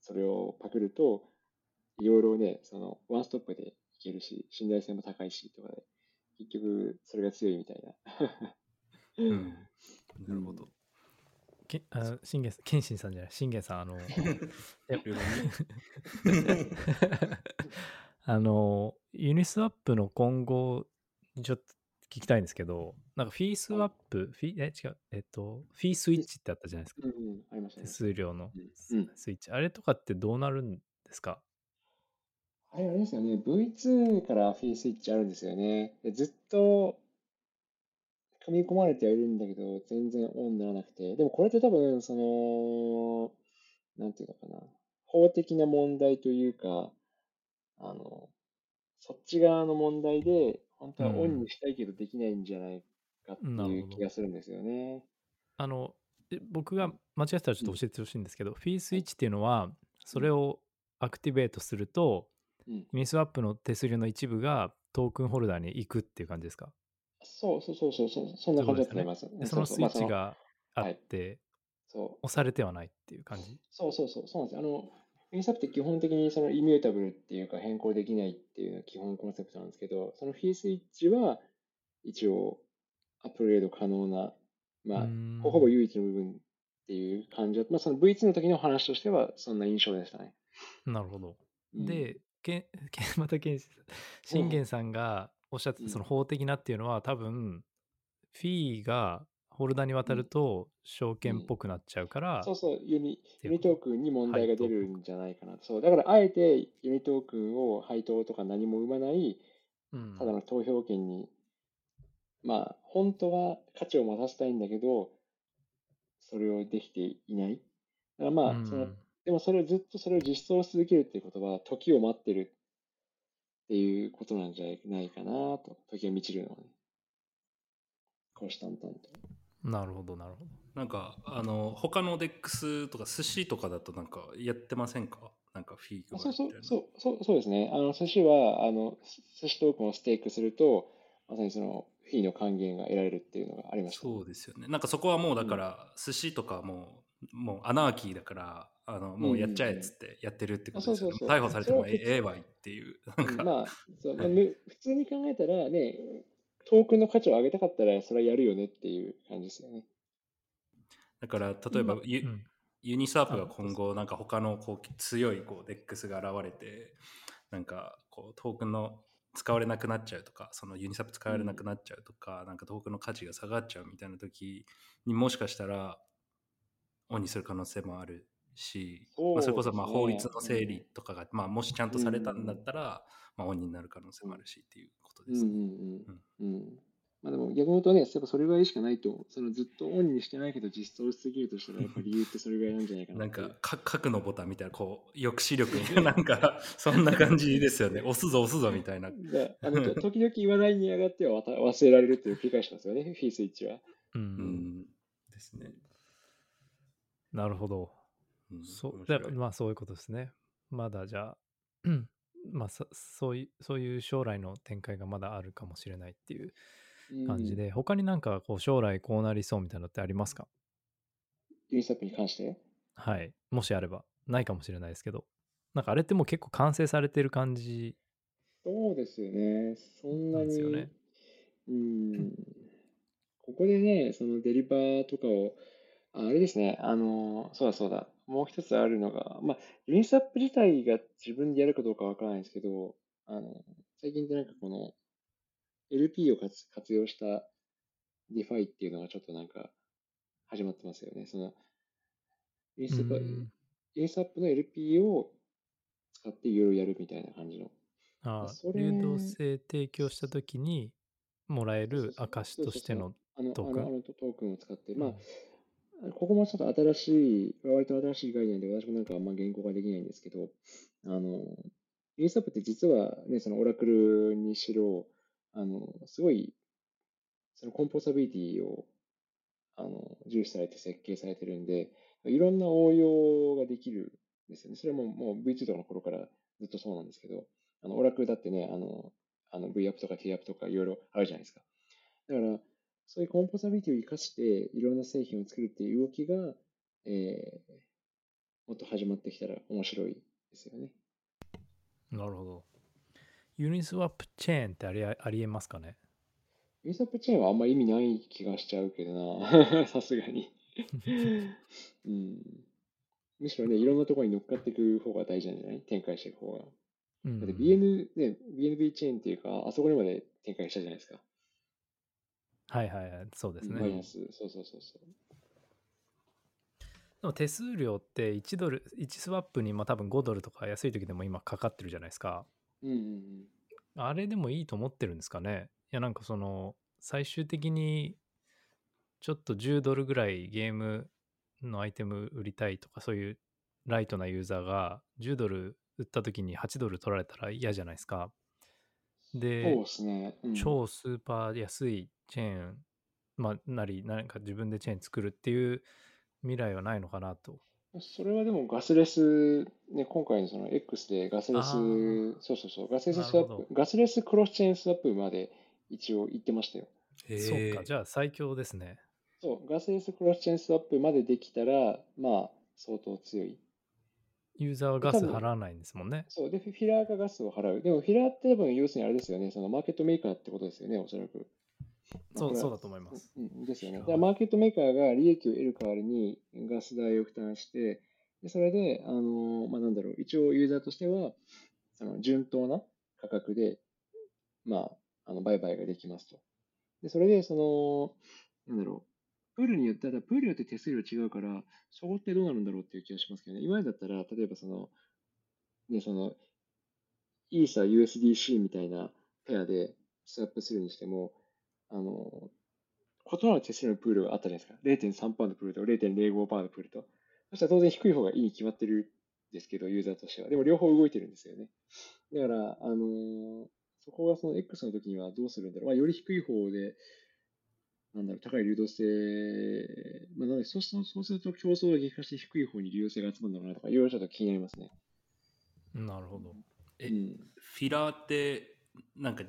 それをパクると、いろいろね、その、ワンストップでいけるし、信頼性も高いし、とかで、結局、それが強いみたいな。うん。なるほど。けあ信玄さん、謙信さんじゃない、信玄さん、あの、[LAUGHS] [LAUGHS] あの、ユニスワップの今後にちょっと聞きたいんですけど、なんかフィースワップ、フィえ、違う、えっと、フィースイッチってあったじゃないですか。うんうん、ありました手ね。数料のスイッチ。あれとかってどうなるんですか？あれ、あれですよね。V2 からフィースイッチあるんですよね。でずっと組み込まれてはいるんだけど、全然オンにならなくて。でもこれって多分、その、なんていうのかな。法的な問題というか、あの、そっち側の問題で、本当はオンにしたいけどできないんじゃないかっていう気がするんですよね。あの、え僕が間違ってたらちょっと教えてほしいんですけど、フィースイッチっていうのは、それをアクティベートすると、うん。ユニスワップの手数料の一部がトークンホルダーに行くっていう感じですか？そうそうそうそう、そそんな感じだと思います。でそのスイッチまあがあはいって、そう。押されてはないっていう感じ？そうそうそう、そうなんですよ。あの、フィーサップって基本的にそのイミュータブルっていうか変更できないっていうのが基本コンセプトなんですけど、そのフィースイッチは一応アップグレード可能な、まあほぼ唯一の部分っていう感じだまあその V2 の時の話としてはそんな印象でしたね。なるほど。うん、で、けけまたけん信玄さんがおっしゃってうん。たその法的なっていうのは多分フィーがホルダーに渡ると証券っぽくなっちゃうから、そうそう、ユニユニトークンに問題が出るんじゃないかなと。そう、だからあえてユニトークンを配当とか何も生まない、うん。ただの投票権に、まあ、本当は価値を持たせたいんだけど、それをできていない。だからまあ、うん。そのでもそれをずっとそれを実装し続けるっていうことは、時を待ってるっていうことなんじゃないかなと。時が満ちるのはね。虎視眈々と。なるほどなるほど。なんか、あの、他の DEX とか寿司とかだとなんかやってませんか？なんかフィーあそうそう。そうそうそうですね。あの寿司はあの寿司トークンをステークすると、まさにそのフィーの還元が得られるっていうのがありましたね、そうですよね。なんかそこはもうだから、寿司とかもう、もうアナーキーだから、あのもうやっちゃえっつってやってるってことですよね。うそうそう逮捕されてもええわいっていう。なんか、まあそうまあ、む普通に考えたらね、トークンの価値を上げたかったら、それはやるよねっていう感じですよね。だから例えば、ユうんユニスワープが今後なんか他のこう強いこう DEX が現れてなんかこうトークンの使われなくなっちゃうとかその Uniswap 使われなくなっちゃうとか、なんかトークンの価値が下がっちゃうみたいな時にもしかしたらオンにする可能性もあるしそうまあ、それこそまあ法律の整理とかが、まあ、もしちゃんとされたんだったら、まあ、オンになる可能性もあるしっていうことですね。うんうんうん。うん。まあでも逆に言うとね、やっぱそれぐらいしかないと、そのずっとオンにしてないけど実装しすぎるとしたら、やっぱ理由ってそれぐらいなんじゃないかななん。かか核のボタンみたいなこう抑止力みたいななんか [LAUGHS] そんな感じですよね押すぞ押すぞみたいなであのと時々話題に上がってはわた忘れられるっていう繰り返しますよね、フィースイッチは。うんうんですね。なるほど。うんそう面白いだまあそういうことですね。まだじゃあ、うんまあそそういうそういう将来の展開がまだあるかもしれないっていう感じうん。で、他になんかこう将来こうなりそうみたいなのってありますか？Uniswap に関して？はい。もしあれば。ないかもしれないですけど。なんかあれってもう結構完成されてる感じ。そうですよね。そんななんですに。よねうん。ここでね、そのデリバーとかを、ああれですね、あの、そうだそうだ、もう一つあるのが、まあ、 Uniswap 自体が自分でやるかどうかわからないんですけど、あの、最近ってなんかこの LP を活活用した DeFi っていうのがちょっとなんか始まってますよね。その、 Uniswap うん。 Uniswap の LP を使っていろいろやるみたいな感じの。ああそれ流動性提供したときにもらえる証としてのあのトークン？あのあのトークンを使って、うん。まあ、ここもちょっと新しい、割と新しい概念で、私もなんかあんま言語化できないんですけど、あの、 Uniswap って実はね、そのオラクルにしろ、あの、すごい、そのコンポーサビリティを、あの、重視されて設計されてるんで、いろんな応用ができるんですよね。それももう V2 とかの頃からずっとそうなんですけど、あの、オラクルだってね、あの、あの V アップとか T アップとかいろいろあるじゃないですか。だから、そういうコンポーサビリティを生かして、いろんな製品を作るっていう動きが、えーもっと始まってきたら面白いですよね。なるほどユニスワップチェーンってありあありえますかね？ユニスワップチェーンはあんま意味ない気がしちゃうけどな、[LAUGHS] さすがに。うん。むしろね、いろんなところに乗っかっていく方が大事なんじゃない？展開していく方が。うんだって BN、ね、BNB チェーンっていうか、あそこにまで展開したじゃないですか。はいはいはい。そうですね、バイナンス、そうそうそうそう。でも手数料って1ドル1スワップにまあ多分5ドルとか安い時でも今かかってるじゃないですか。うんうんあれでもいいと思ってるんですかね？いやなんかその最終的にちょっと10ドルぐらいゲームのアイテム売りたいとかそういうライトなユーザーが10ドル売った時に8ドル取られたら嫌じゃないですか。うん。でね。うん、超スーパー安いチェーン、まあ、なりなんか自分でチェーン作るっていう未来はないのかなと。それはでもガスレス、ね、今回のその X でガスレス、そうそうそう、ガスレススワップ、ガスレスクロスチェーンスワップまで一応言ってましたよ。そうか。じゃあ最強ですね。そう、ガスレスクロスチェーンスワップまでできたら、まあ、相当強い。ユーザーはガス払わないんですもんねそう、で、フィラーがガスを払う。でも、フィラーって多分、要するにあれですよね、そのマーケットメーカーってことですよね、おそらく。そうそうだとと思いますうんうんですよね。だからマーケットメーカーが利益を得る代わりにガス代を負担して、でそれで、あのまあ、なんだろう、一応ユーザーとしては、その順当な価格で、まあ、あの売買ができますと。で、それで、その、なんだろう、プールによって、ただプールによって手数料違うから、そこってどうなるんだろうっていう気がしますけどね。今までだったら、例えばその、ね、その、イーサ USDC みたいなペアでスワップするにしても、あの、異なる手数料のプールがあったじゃないですか。0.3%のプールと0.05%のプールと。そしたら当然低い方がいいに決まってるんですけど、ユーザーとしては。でも両方動いてるんですよね。だから、あのーそこがその X の時にはどうするんだろう。まあ、より低い方で、なんだろう、高い流動性、まあ、なのでそうするとそうすると競争が激化して低い方に流動性が集まるのかなとか、いろいろちょっと気になりますね。なるほどえうん。フィラーってなんか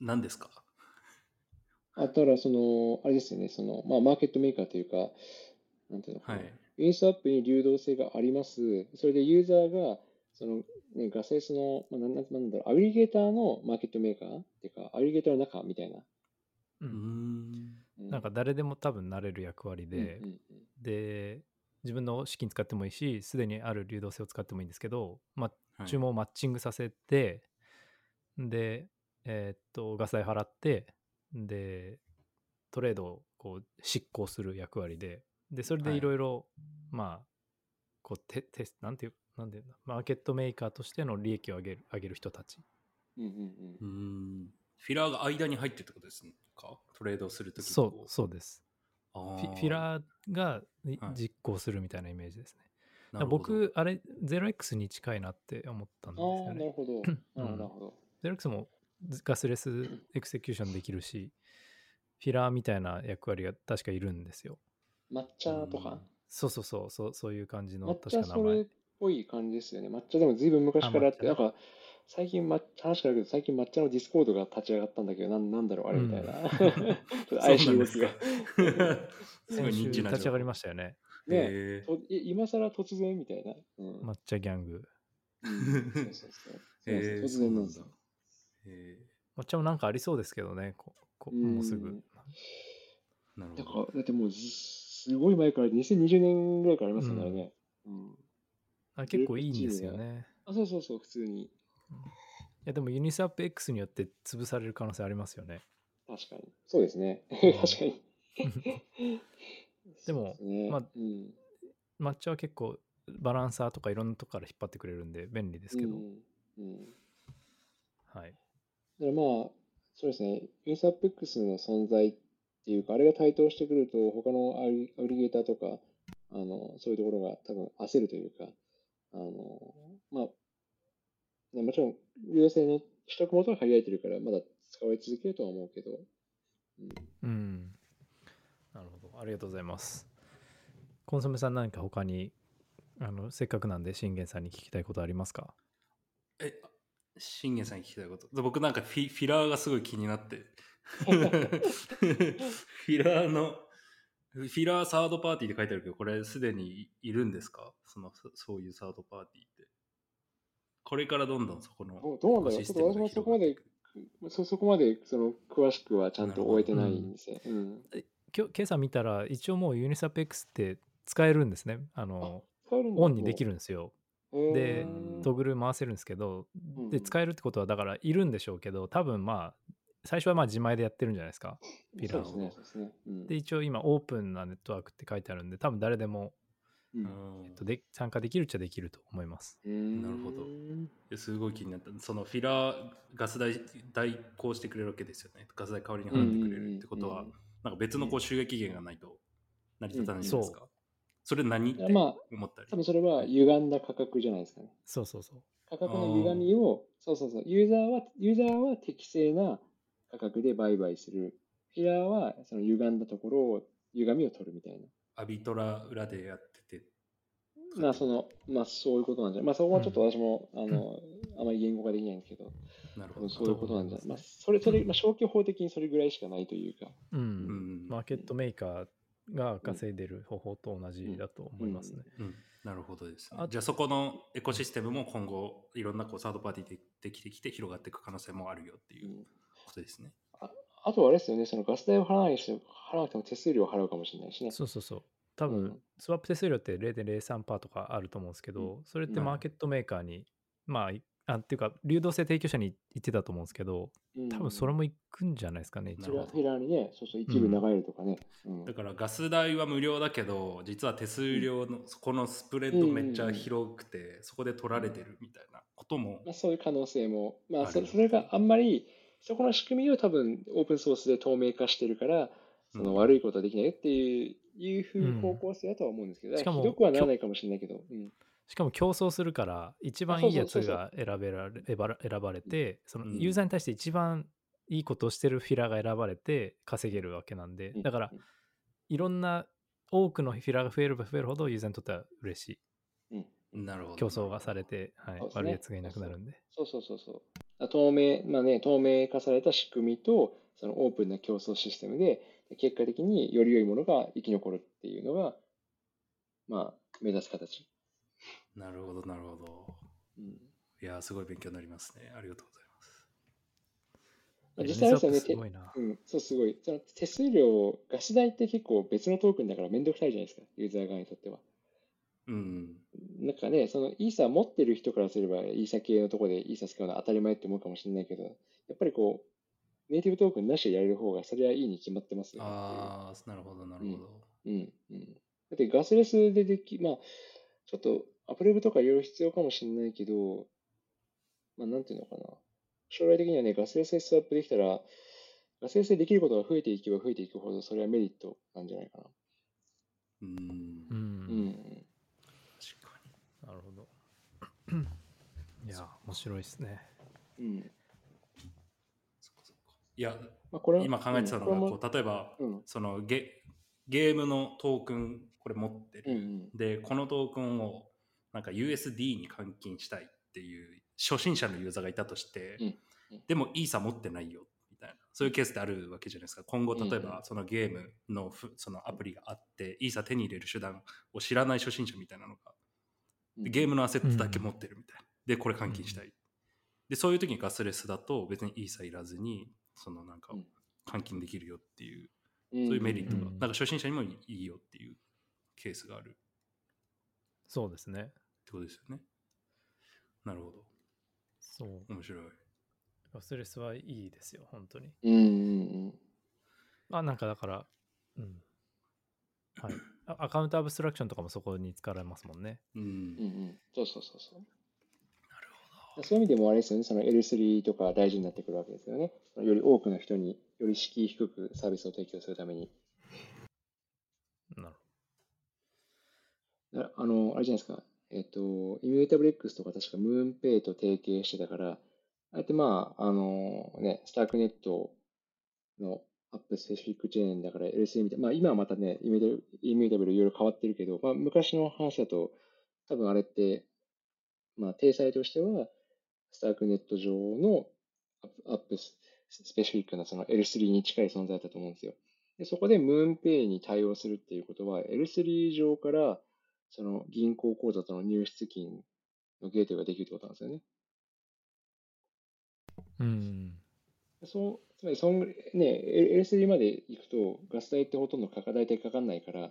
何ですか？あただ、その、あれですよね、その、まあ、マーケットメーカーというか、なんていうのかな、はいインストアップに流動性があります。それでユーザーが、その、ね、ガスレスの、まあ、なんなんだろう、アグリゲーターのマーケットメーカーっていうか、アグリゲーターの中みたいな。ううんなんか、誰でも多分なれる役割で、うんうん。で自分の資金使ってもいいしすでにある流動性を使ってもいいんですけど、まあ、はい。注文をマッチングさせて、で、えーっとガス代払ってでトレードをこう執行する役割ででそれではい。いろいろまあこうテテスなんていうなんていうんだマーケットメーカーとしての利益を上げる上げる人たち。うんうんうーん。フィラーが間に入ってるってことですか？トレードするときそうそうです。フフィフィラーがいはい。実行するみたいなイメージですね、なるほど。僕あれ 0x に近いなって思ったんですあよあ、なるねほど。ん。なるほど、なるほど。0x もガスレスエクセキューションできるしフィラーみたいな役割が確かいるんですよ。抹茶とか、そうそうそうそうそういう感じの抹確茶それっか名前ぽい感じですよね。抹茶でも随分昔からあって、なんか、最近、ま、話変わるけど、最近 Matcha の Discord が立ち上がったんだけど、なんなんだろう、あれみたいな。うん [LAUGHS] ちょっと怪しい動きが。[LAUGHS] すごい先週ニッチな立ち上がりまししたよねね今更突然みたいな。うん。 Matcha ギャングうん [LAUGHS] そうそうそう。突然なんですよ。へ Matcha もなんかありそうですけどねここうんもうすぐーなるだほどから、だってもうず、すごい前から、2020年ぐらいからありますよね、うんあれね。うん。あ結構いいんですよねあ、そうそうそう、普通に。いやでもユニスワップ X によって潰される可能性ありますよね確かに。そうですね。うん [LAUGHS] 確かに。[LAUGHS] でもねまあうん。抹茶は結構バランサーとかいろんなとこから引っ張ってくれるんで便利ですけど、うんうんはい。だからまあ、そうですね、インサップ X の存在っていうか、あれが台頭してくると、他のアグアグリゲーターとか、あの、そういうところが多分焦るというか、あの、まあ、ねもちろん、流動性の取得元は限られてるから、まだ使われ続けるとは思うけど、うん、うん。なるほど。ありがとうございます。コンソメさん何か他に、あの、せっかくなんで信玄さんに聞きたいことありますか？え、信玄さんに聞きたいこと？僕なんかフィフィラーがすごい気になって。[LAUGHS] フィラーの、フィラーサードパーティーって書いてあるけど、これすでにいるんですか？そのそそういうサードパーティーって。これからどんどんそこのどうなんだろう。ちょっと私もそこまでそそこまでその詳しくはちゃんと終えてないんですね。うん。今日今朝見たら、一応もうユニサペックスって使えるんですね。あの、オンにできるんですよ。でトグル回せるんですけど、うん。で、使えるってことは、だからいるんでしょうけど、多分まあ、最初はまあ自前でやってるんじゃないですか。ピラーを。で、一応今、オープンなネットワークって書いてあるんで、多分誰でも、うんうんえっと、で参加できるっちゃできると思います。なるほどですごい気になった。そのフィラーガス代代行してくれるわけですよね。ガス代代わりに払ってくれるってことは、うんうんなんか別のこう収益源がないと成り立たないじゃないですか。うんそれ何ってまあ思ったり？多分それは歪んだ価格じゃないですかね。そうそうそう。価格の歪みを、そうそうそう、ユーザーは、ユーザーは適正な価格で売買する。フィラーはその歪んだところを、歪みを取るみたいな。アビトラ裏でやってて。まあ、その、まあ、そういうことなんじゃない。まあ、そこはちょっと私も、あの、あまり言語化できないんですけど、なるほど。そういうことなんじゃない。まあ、それ、それ、まあ、消去法的にそれぐらいしかないというか、うん。うん。マーケットメーカーが稼いでる方法と同じだと思いますね。うん、なるほどです、ね。あ。じゃあそこのエコシステムも今後いろんなこうサードパーティーでできてきて広がっていく可能性もあるよっていううん。ことですね。ああとはあれですよね、そのガス代を払わない人、払わなくても手数料を払うかもしれないしね。そうそうそう。多分、うんスワップ手数料って0.03%とかあると思うんですけど、うんそれってうんマーケットメーカーに、まあ、いあっていうか、流動性提供者に言ってたと思うんですけど、うん多分それもいくんじゃないですかね、一応フィラーにね、そうそう、一部流れるとかね。うん。だからガス代は無料だけど実は手数料のそこのスプレッドめっちゃ広くてそこで取られてるみたいなこともまあ、そういう可能性も、まあ、あるそそれがあんまり、そこの仕組みを多分オープンソースで透明化してるから、そのうん。悪いことはできないよっていう,、いうふううん。方向性だとは思うんですけど、しかもひどくはならないかもしれないけど、うん。しかも競争するから、一番いいやつが選べられ選ば選ばれて、そのうん。ユーザーに対して一番いいことをしてるフィラーが選ばれて稼げるわけなんで、だからうん。いろんな多くのフィラーが増えれば増えるほどユーザーにとっては嬉しい。うん。なるほど。競争がされて、はいね。悪いやつがいなくなるんで。そうそうそうそう。あ透明、まあね、透明化された仕組みと、そのオープンな競争システムで、結果的により良いものが生き残るっていうのが、まあ、目指す形。なるほどなるほどうんいやーすごい勉強になりますねありがとうございますまあ実際ですよね、すごいな。うん、そう、すごい。その手数料、ガス代って結構別のトークンだからめんどくさいじゃないですか、ユーザー側にとっては。うんなんかね、そのイーサ持ってる人からすれば、イーサ系のところでイーサ使うのは当たり前って思うかもしれないけど、やっぱりこう、ネイティブトークンなしでやれる方が、それはいいに決まってますよね。ああなるほどなるほど、うんうん。だってガスレスででき、まあ、ちょっとアプレブとかいろいろ必要かもしれないけど、まあ、なんていうのかな。将来的にはね、ガスレスでスワップできたら、ガスレスでできることが増えていけば増えていくほど、それはメリットなんじゃないかな。うんう。うんん。確かなるほど。[CLEARS THROAT] いや、面白いですね。うん。いやまあ、これは今考えてたのが、うんここう例えば、うん。そのゲゲームのトークンこれ持ってる、うんうん。でこのトークンをなんか USD に換金したいっていう初心者のユーザーがいたとして、うん。うん。でもイーサ持ってないよみたいな。そういうケースってあるわけじゃないですか。今後例えばそのゲームのふそのアプリがあってイーサ手に入れる手段を知らない初心者みたいなのがでゲームのアセットだけ持ってるみたいな、でこれ換金したい、でそういう時にガスレスだと別にイーサいらずにそのなんかうん換金できるよっていううん、そういうメリットが、うんなんか初心者にもいいよっていうケースがあるっそうですね。てことですよね。なるほど。そう。面白い。ガスレスはいいですよ、本当に。うんうんうん。あ、なんかだから、うん。はい。あアカウントアブストラクションとかもそこに使われますもんね。う。うんうんん。そうそうそうそう。そういう意味でもあれですよね、その L3 とか大事になってくるわけですよね。より多くの人により敷居低くサービスを提供するために。なるだあの、あれじゃないですか。えっと、イミュータブル X とか確かムーンペイと提携してたから、ああやってまあ、あのね、スタークネットのアップスペシフィックチェーンだから L3 みたいな、まあ今はまたね、イミュータブルいろいろ変わってるけど、まあ昔の話だと、多分あれって、まあ体裁としては、スタークネット上のアップススペシフィックなその L3 に近い存在だったと思うんですよ。でそこでムーンペイに対応するっていうことは、L3 上からその銀行口座との入出金のゲートができるってことなんですよね。うん。そう、つまりそんね、L- L3 まで行くとガス代ってほとんどかか、大体かかんないから、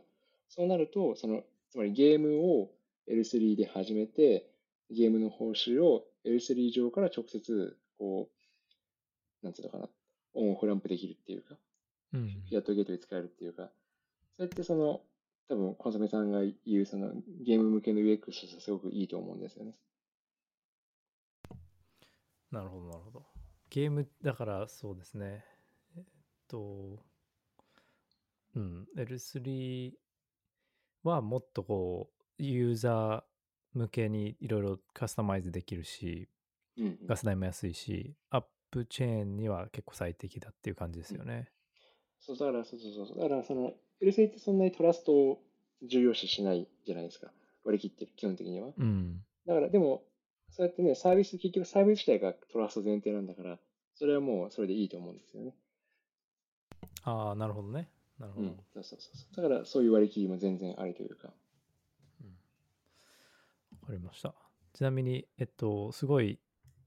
そうなると、その、つまりゲームを L3 で始めて、ゲームの報酬を L3 上から直接、こう、なんつうのかな、オンオフランプできるっていうか、うん。フィアットゲートで使えるっていうか、そうやってその、多分、コンソメさんが言う、その、ゲーム向けの UX としてはすごくいいと思うんですよね。なるほど、なるほど。ゲーム、だからそうですね。えっと、うん、L3 はもっとこう、ユーザー向けにいろいろカスタマイズできるし、うんうん。ガス代も安いし、アップチェーンには結構最適だっていう感じですよね。そう、だから、そうそうそう。だから、その、L3 ってそんなにトラストを重要視しないじゃないですか。割り切ってる、基本的には。うん。だから、でも、そうやってね、サービス、結局サービス自体がトラスト前提なんだから、それはもうそれでいいと思うんですよね。ああ、なるほどね。なるほど。うん。そうそうそう。だから、そういう割り切りも全然ありというか。かりました。ちなみに、えっと、すごい、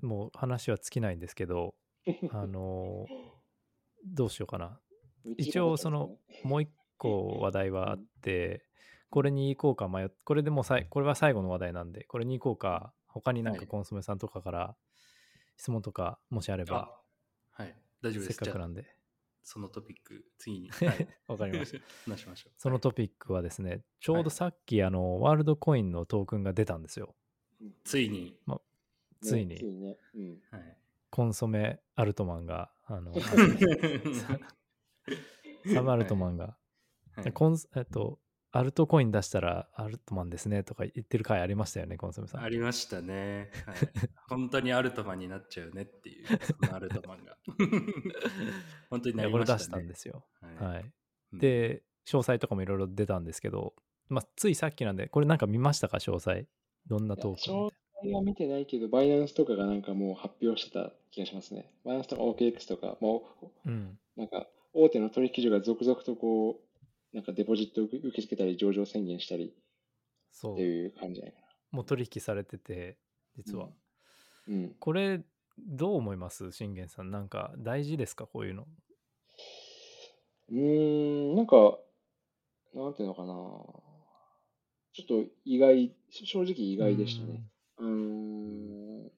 もう話は尽きないんですけど、[LAUGHS] あの、どうしようかな。一応そのもう一個話題はあって、これに行こうか迷っこれでもうさいこれは最後の話題なんで、これに行こうか、他になんかはいコンソメさんとかから質問とかもしあれば、あはい。大丈夫せっです。じゃあかくなんで。そのトピック、次に。[LAUGHS] はい。わかりました。話しましょう。そのトピックはですね、ちょうどさっき、あの、ワールドコインのトークンが出たんですよ。うんついに。ついにねついにね。うん。はい。コンソメアルトマンが、あの、[LAUGHS] [LAUGHS] サムアルトマンが、はいコンスえっと、アルトコイン出したらアルトマンですねとか言ってる回ありましたよね、コンソメさん。ありましたね。はい、[LAUGHS] 本当にアルトマンになっちゃうねっていう、[LAUGHS] そのアルトマンが。[LAUGHS] 本当になりましたね。出したんですよ。はいはい。うんで、詳細とかもいろいろ出たんですけど、まあ、ついさっきなんで、これなんか見ましたか、詳細？どんなトーク詳細は見てないけど、バイナンスとかがなんかもう発表してた気がしますね。バイナンスとか OKX とか、もう。うん。なんか、大手の取引所が続々とこう、なんかデポジットを受け付けたり、上場宣言したりそう。っていう感じじゃないかもう取引されてて、実は。な。うん。これ、どう思います？信玄さん。なんか大事ですか？こういうの。うーん、なんか、なんていうのかな。ちょっと意外、正直意外でしたね。あのー、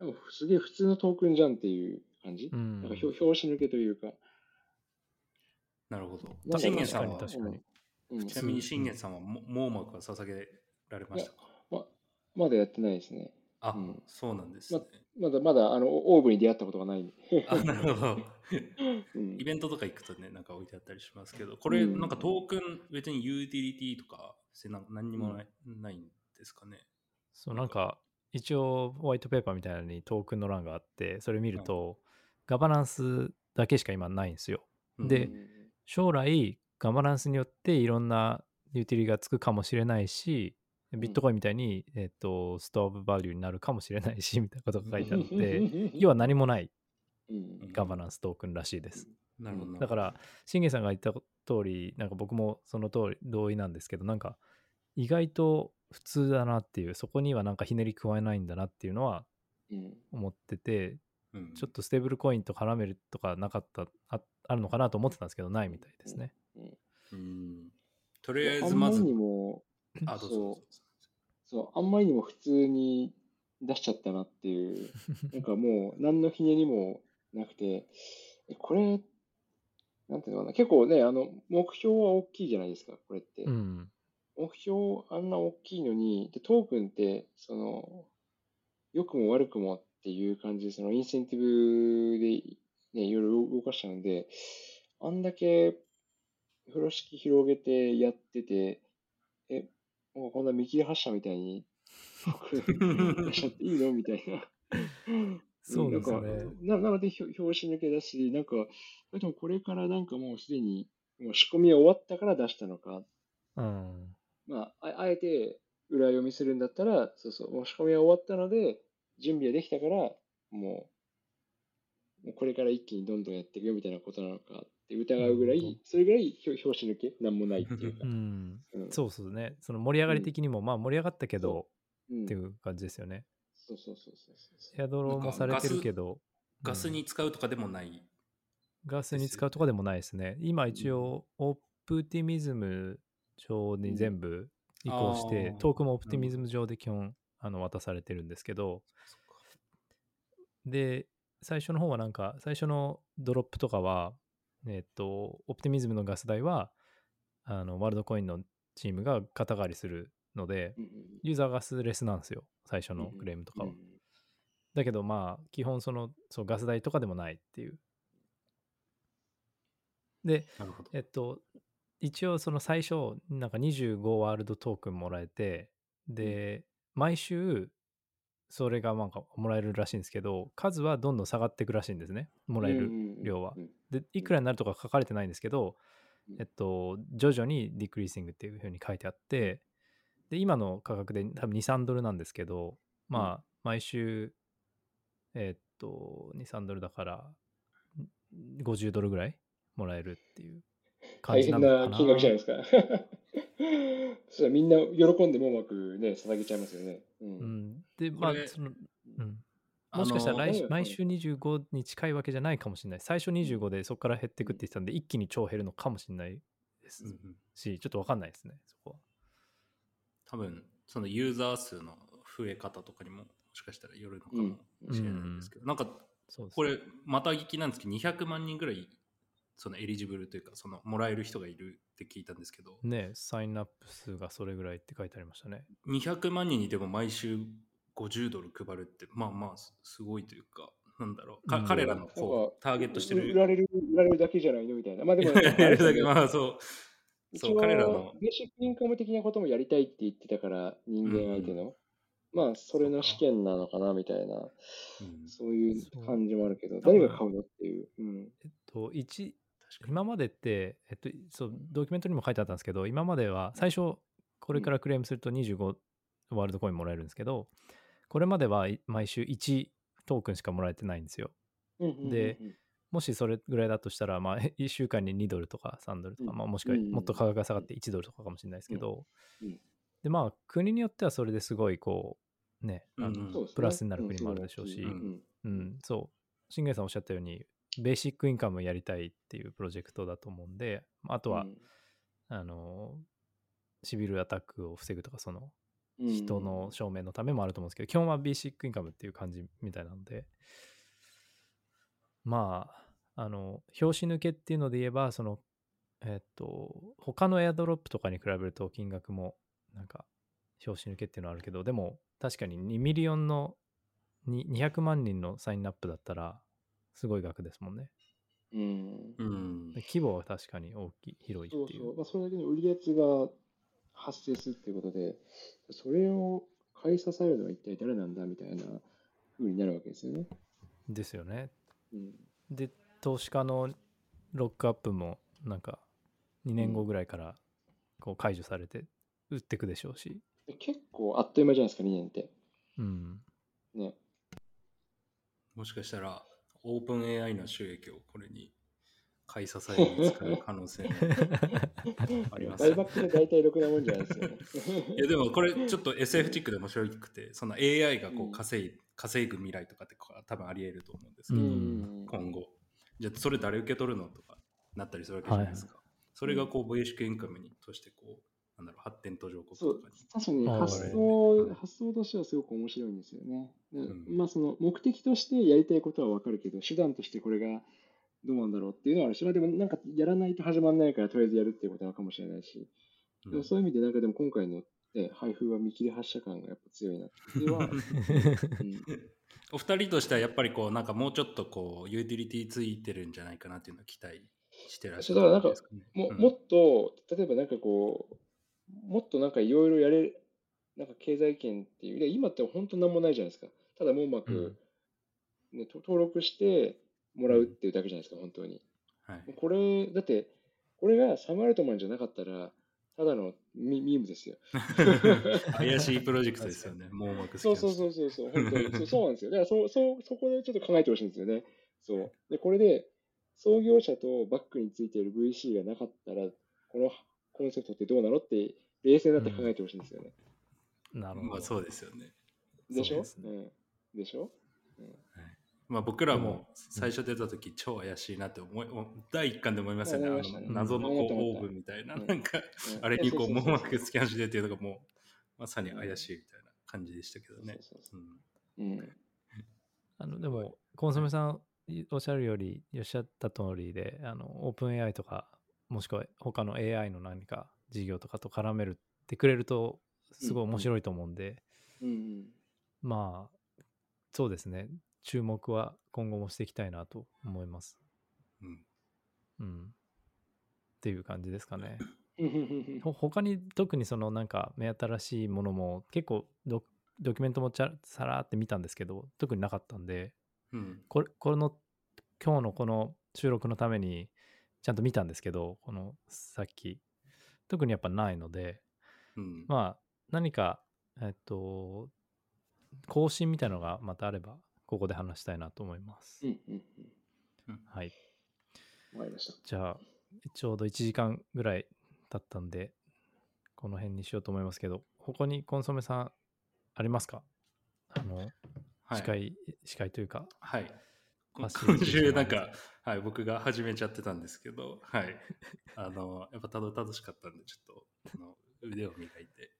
なんかすげえ普通のトークンじゃんっていう感じ。うん。なんか表表紙抜けというか。なるほど。信玄さんは、確かに確かにうん、ちなみに信玄さんはも網膜は捧げられましたか？ままだやってないですね。あ、うんそうなんですね。まだまだあのオーブに出会ったことがない。あ、なるほど。[LAUGHS] うんイベントとか行くとね、なんか置いてあったりしますけど、これ、うんなんかトークン、別にユーティリティとか、せな何にもない,、ないんですかね？そう、なんか、一応、ホワイトペーパーみたいなのにトークンの欄があって、それ見ると、ガバナンスだけしか今ないんですよ。でうん将来、ガバナンスによっていろんなユーティリがつくかもしれないし、ビットコインみたいに、えっと、ストーブバリューになるかもしれないし、みたいなことが書いてあって、要は何もないうん。ガバナンストークンらしいです。なるほど。だから、信玄さんが言った通り、なんか僕もその通り同意なんですけど、なんか意外と普通だなっていう、そこにはなんかひねり加えないんだなっていうのはうん。思ってて、うん、ちょっとステーブルコインと絡めるとかなかった、ああるのかなと思ってたんですけど、ないみたいですね。うんうん。とりあえあず、まずんまりに、も、あ、どう。そう、あんまりにも普通に出しちゃったなっていう、[LAUGHS] なんかもう何のひねりもなくて、えこれ、なんていうのかな、結構ね、あの、目標は大きいじゃないですか、これって。うん。目標あんな大きいのに、で、トークンって、その、良くも悪くもっていう感じで、そのインセンティブでね、いろいろ動かしちゃうんで、あんだけ風呂敷広げてやってて、え、もうこんな見切り発車みたいに、出しちゃっていいのみたいな。そうですねななので、表紙抜けだし、なんか、でもこれからなんかもうすでに、もう仕込みは終わったから出したのか、うん。まあ、ああえて裏読みするんだったら、そうそう、もう仕込みは終わったので、準備はできたから、もう、もうこれから一気にどんどんやっていくよみたいなことなのかって疑うぐらい、それぐらい表表紙抜け？なんもないっていうかう。ん。うんそうそうね。その盛り上がり的にも、まあ盛り上がったけど、うんっていう感じですよね。そうそうそうそうそう。エアドローもされてるけど、ガスに使うとかでもない？ガスに使うとかでもないですね。今一応、オプティミズム上に全部移行して、トークもオプティミズム上で基本あの渡されてるんですけど、で、最初の方はなんか、最初のドロップとかは、えっと、オプティミズムのガス代は、あの、ワールドコインのチームが肩代わりするので、ユーザーガスレスなんですよ、最初のクレームとかは。うんだけどまあ、基本その、そう、ガス代とかでもないっていう。で。えっと、一応その最初、なんか25ワールドトークンもらえて、で、毎週、それがなんかもらえるらしいんですけど、数はどんどん下がっていくらしいんですね、もらえる量は。で、いくらになるとか書かれてないんですけどうん、えっと、徐々にディクリーシングっていうふうに書いてあって、で、今の価格で多分2、3ドルなんですけど、まあ、毎週、えっと、2、3ドルだから、ん50ドルぐらいもらえるっていう感大変じな金額じゃないですか。[LAUGHS] そしたらみんな喜んで網膜ね、捧げちゃいますよね。う。うんん。で、まあその、うん。もしかしたら来毎週25に近いわけじゃないかもしれない。最初25でそこから減ってくって言ってたんで、一気に超減るのかもしれないですうんうんし、ちょっとわかんないですね、そこは。多分そのユーザー数の増え方とかにももしかしたらよるのかもしれないんですけど、なんかそうですこれまた聞きなんですけど200万人ぐらいそのエリジブルというかそのもらえる人がいるって聞いたんですけど、ね、サインアップ数がそれぐらいって書いてありましたね。200万人にでも毎週50ドル配るってまあまあすすごいというかなんだろうか、うん彼らのこうターゲットしてる売られる、売られるだけじゃないのみたいな。まあでも、[LAUGHS] やるだけまあそうそう彼らのベーシックインカム的なこともやりたいって言ってたから、人間相手の。まあ、それの試験なのかなみたいな、うんそういう感じもあるけど、誰が買うのっていう。うん。えっと、1、確かに今までって、えっと、そう、ドキュメントにも書いてあったんですけど、今までは最初、これからクレームすると25ワールドコインもらえるんですけど、これまではい毎週1トークンしかもらえてないんですよ。で、もしそれぐらいだとしたら、まあ、[LAUGHS] 1週間に2ドルとか3ドルとか、うん。まあ、もしくはうんもっと価格が下がって1ドルとかかもしれないですけど、うん。で、まあ、国によってはそれですごい、こう、ね、あのプラスになる国もあるでしょうし、うんそう。新元さんおっしゃったように、ベーシックインカムやりたいっていうプロジェクトだと思うんで、あとは、あの、シビルアタックを防ぐとか、その、うん人の証明のためもあると思うんですけど、基本はベーシックインカムっていう感じみたいなので、まあ、あの、表紙抜けっていうので言えば、その、えっと、他のエアドロップとかに比べると金額も、なんか、拍子抜けっていうのはあるけど、でも、確かに2 million のに200万人のサインアップだったら、すごい額ですもんね。うん。うんで規模は確かに大きい、広いっていう。そうそう。まあ、それだけの売り圧が発生するっていうことで、それを買い支えるのは一体誰なんだみたいな風になるわけですよね。ですよね。うん。で、投資家のロックアップも、なんか、2年後ぐらいからこう解除されて、売ってくでしょうし。で結構あっという間じゃないですか、2年って。うん。ね。もしかしたらオープン AI の収益をこれに買い支えに使う可能性も [LAUGHS] あります。大バで大体ろくなもんじゃないですよね。いやでもこれちょっと SF チックで面白くてその AI がこううん稼い、稼ぐ未来とかって多分あり得ると思うんですけうど、ん。今後。じゃあそれ誰受け取るのとかなったりするわけじゃないですか、それがこうベーシックインカムにとしてこうなんだろう発展途上国そうとかに、確かに発想、発想としてはすごく面白いんですよね。でん。まあその目的としてやりたいことはわかるけど、手段としてこれがどうなんだろうっていうのはあるし、まあ、でもなんかやらないと始まらないからとりあえずやるっていうことなのかもしれないし、でもそういう意味でなんかでも今回の、ね、配布は見切り発車感がやっぱ強いなっていうのは、[LAUGHS] うん。お二人としてはやっぱりこうなんかもうちょっとこうユーティリティついてるんじゃないかなっていうのを期待してらっしゃるそうだからなんかんですねもうん。もっと、例えばなんかこう、もっとなんかいろいろやれ、なんか経済圏っていう、で今って本当なんもないじゃないですか。ただ網膜、ね、と登録してもらうっていうだけじゃないですか、本当に。はいこれ、だって、これがサムアルトマンじゃなかったら、ただのミミームですよ。[LAUGHS] 怪しいプロジェクトですよね [LAUGHS] 網膜そうそうそうそうそう、本当にそうそうなんですよ。だからそそそこでちょっと考えてほしいんですよね。そう。で、これで創業者とバックについている VC がなかったら、このコンセプトってどうなのって、冷静になって考えてほしいんですよね。なるほど。まあそうですよね。でしょ？そうね。うん。でしょ？まあ僕らも最初出た時超怪しいなって思い、第一巻で思いますよね。あの謎のこうオーブみたいな、うん。なんかうん。あれにこう網膜スキャンしてっていうのがもうまさに怪しいみたいな感じでしたけどね。あのでも、コンソメさんおっしゃるより、おっしゃった通りで、あのオープン AI とか、もしくは他の AI の何か事業とかと絡めるってくれると、すごい面白いと思うんで、うんうん。まあ、そうですね、注目は今後もしていきたいなと思います。うんうん。っていう感じですかね。他に特にそのなんか目新しいものも結構ドドキュメントもちゃさらって見たんですけど特になかったんでうんこれこの今日のこの収録のためにちゃんと見たんですけどこのさっき。特にやっぱないのでうん。まあ何かえっと更新みたいなのがまたあればここで話したいなと思います、うんうんはいうん。わかりました。じゃあちょうど1時間ぐらい経ったんでこの辺にしようと思いますけど他にコンソメさんありますか？あのはい。司会、司会というか。はい。今週なんか、はい、僕が始めちゃってたんですけど、はい。[LAUGHS] あの、やっぱたどたどしかったんで、ちょっと、あの腕を磨いて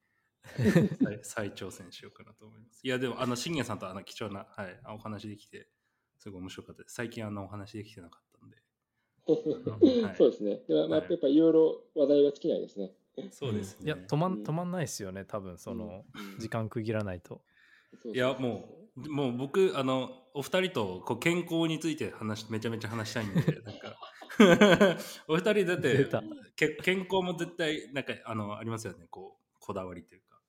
[LAUGHS] 再、再挑戦しようかなと思います。いや、でも、あの、信玄さんとあの貴重な、はい、お話できて、すごい面白かったです。最近あの、お話できてなかったんで。[LAUGHS] はいそうですね。でもまあ、はいやっぱいろいろ話題が尽きないですね。そうですね。いや止まうんん止まんないですよね多分その、うん時間区切らないといやもうもう僕あのお二人とこう健康について話しめちゃめちゃ話したいんで [LAUGHS] なんか。[LAUGHS] お二人だってけ健康も絶対なんかあのありますよね。こうこだわりというか。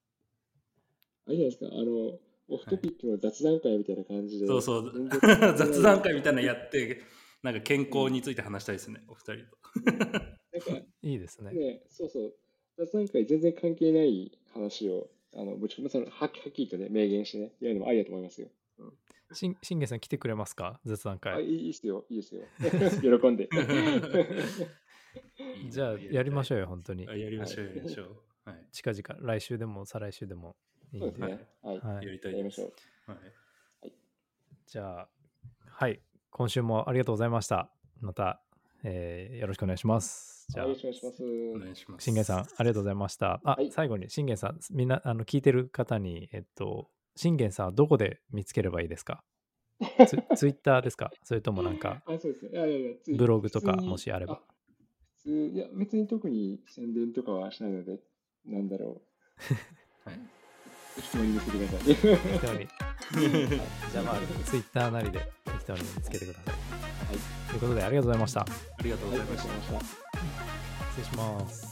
あれじゃないですか、あの、オフトピックの雑談会みたいな感じで。そうそう。全然。雑談会みたいなのやってなんか健康について話したいですね。お二人と。なんか [LAUGHS] いいですね。ね、そうそう、雑談会全然関係ない話を、あの、ぶち込む、そのはっはっきりとね、明言してね、やるのもありだと思いますよ。しん信玄さん来てくれますか？雑談あ、会。いいいいっすよ、いいですよ。[LAUGHS] 喜んで。[LAUGHS] じゃあやりましょうよ本当に。あやりましょうやりましょう。はい、近々来週でも再来週でも。いいんで。そうですね。はい。はい。やりたいです。やりましょう。はい。じゃあはい。今週もありがとうございました。また、えーよろしくお願いします。じゃあよろしくお願いします。お願いします。信玄さん、ありがとうございました。あ、はい。最後に、信玄さん、みんな、あの、聞いてる方に、えっと、信玄さんはどこで見つければいいですか？ツ [LAUGHS] ツイッターですか？それともなんか、あ、そうですね。いやいやいやついブログとかもしあれば普通、いや、別に特に宣伝とかはしないので、なんだろ [LAUGHS] はい、う。適当に見てください。適当に。[LAUGHS] じゃあまあ、ツイッターなりで適当に見つけてください。はい。ということで、ありがとうございました。ありがとうございましたありがとうございました。失礼します。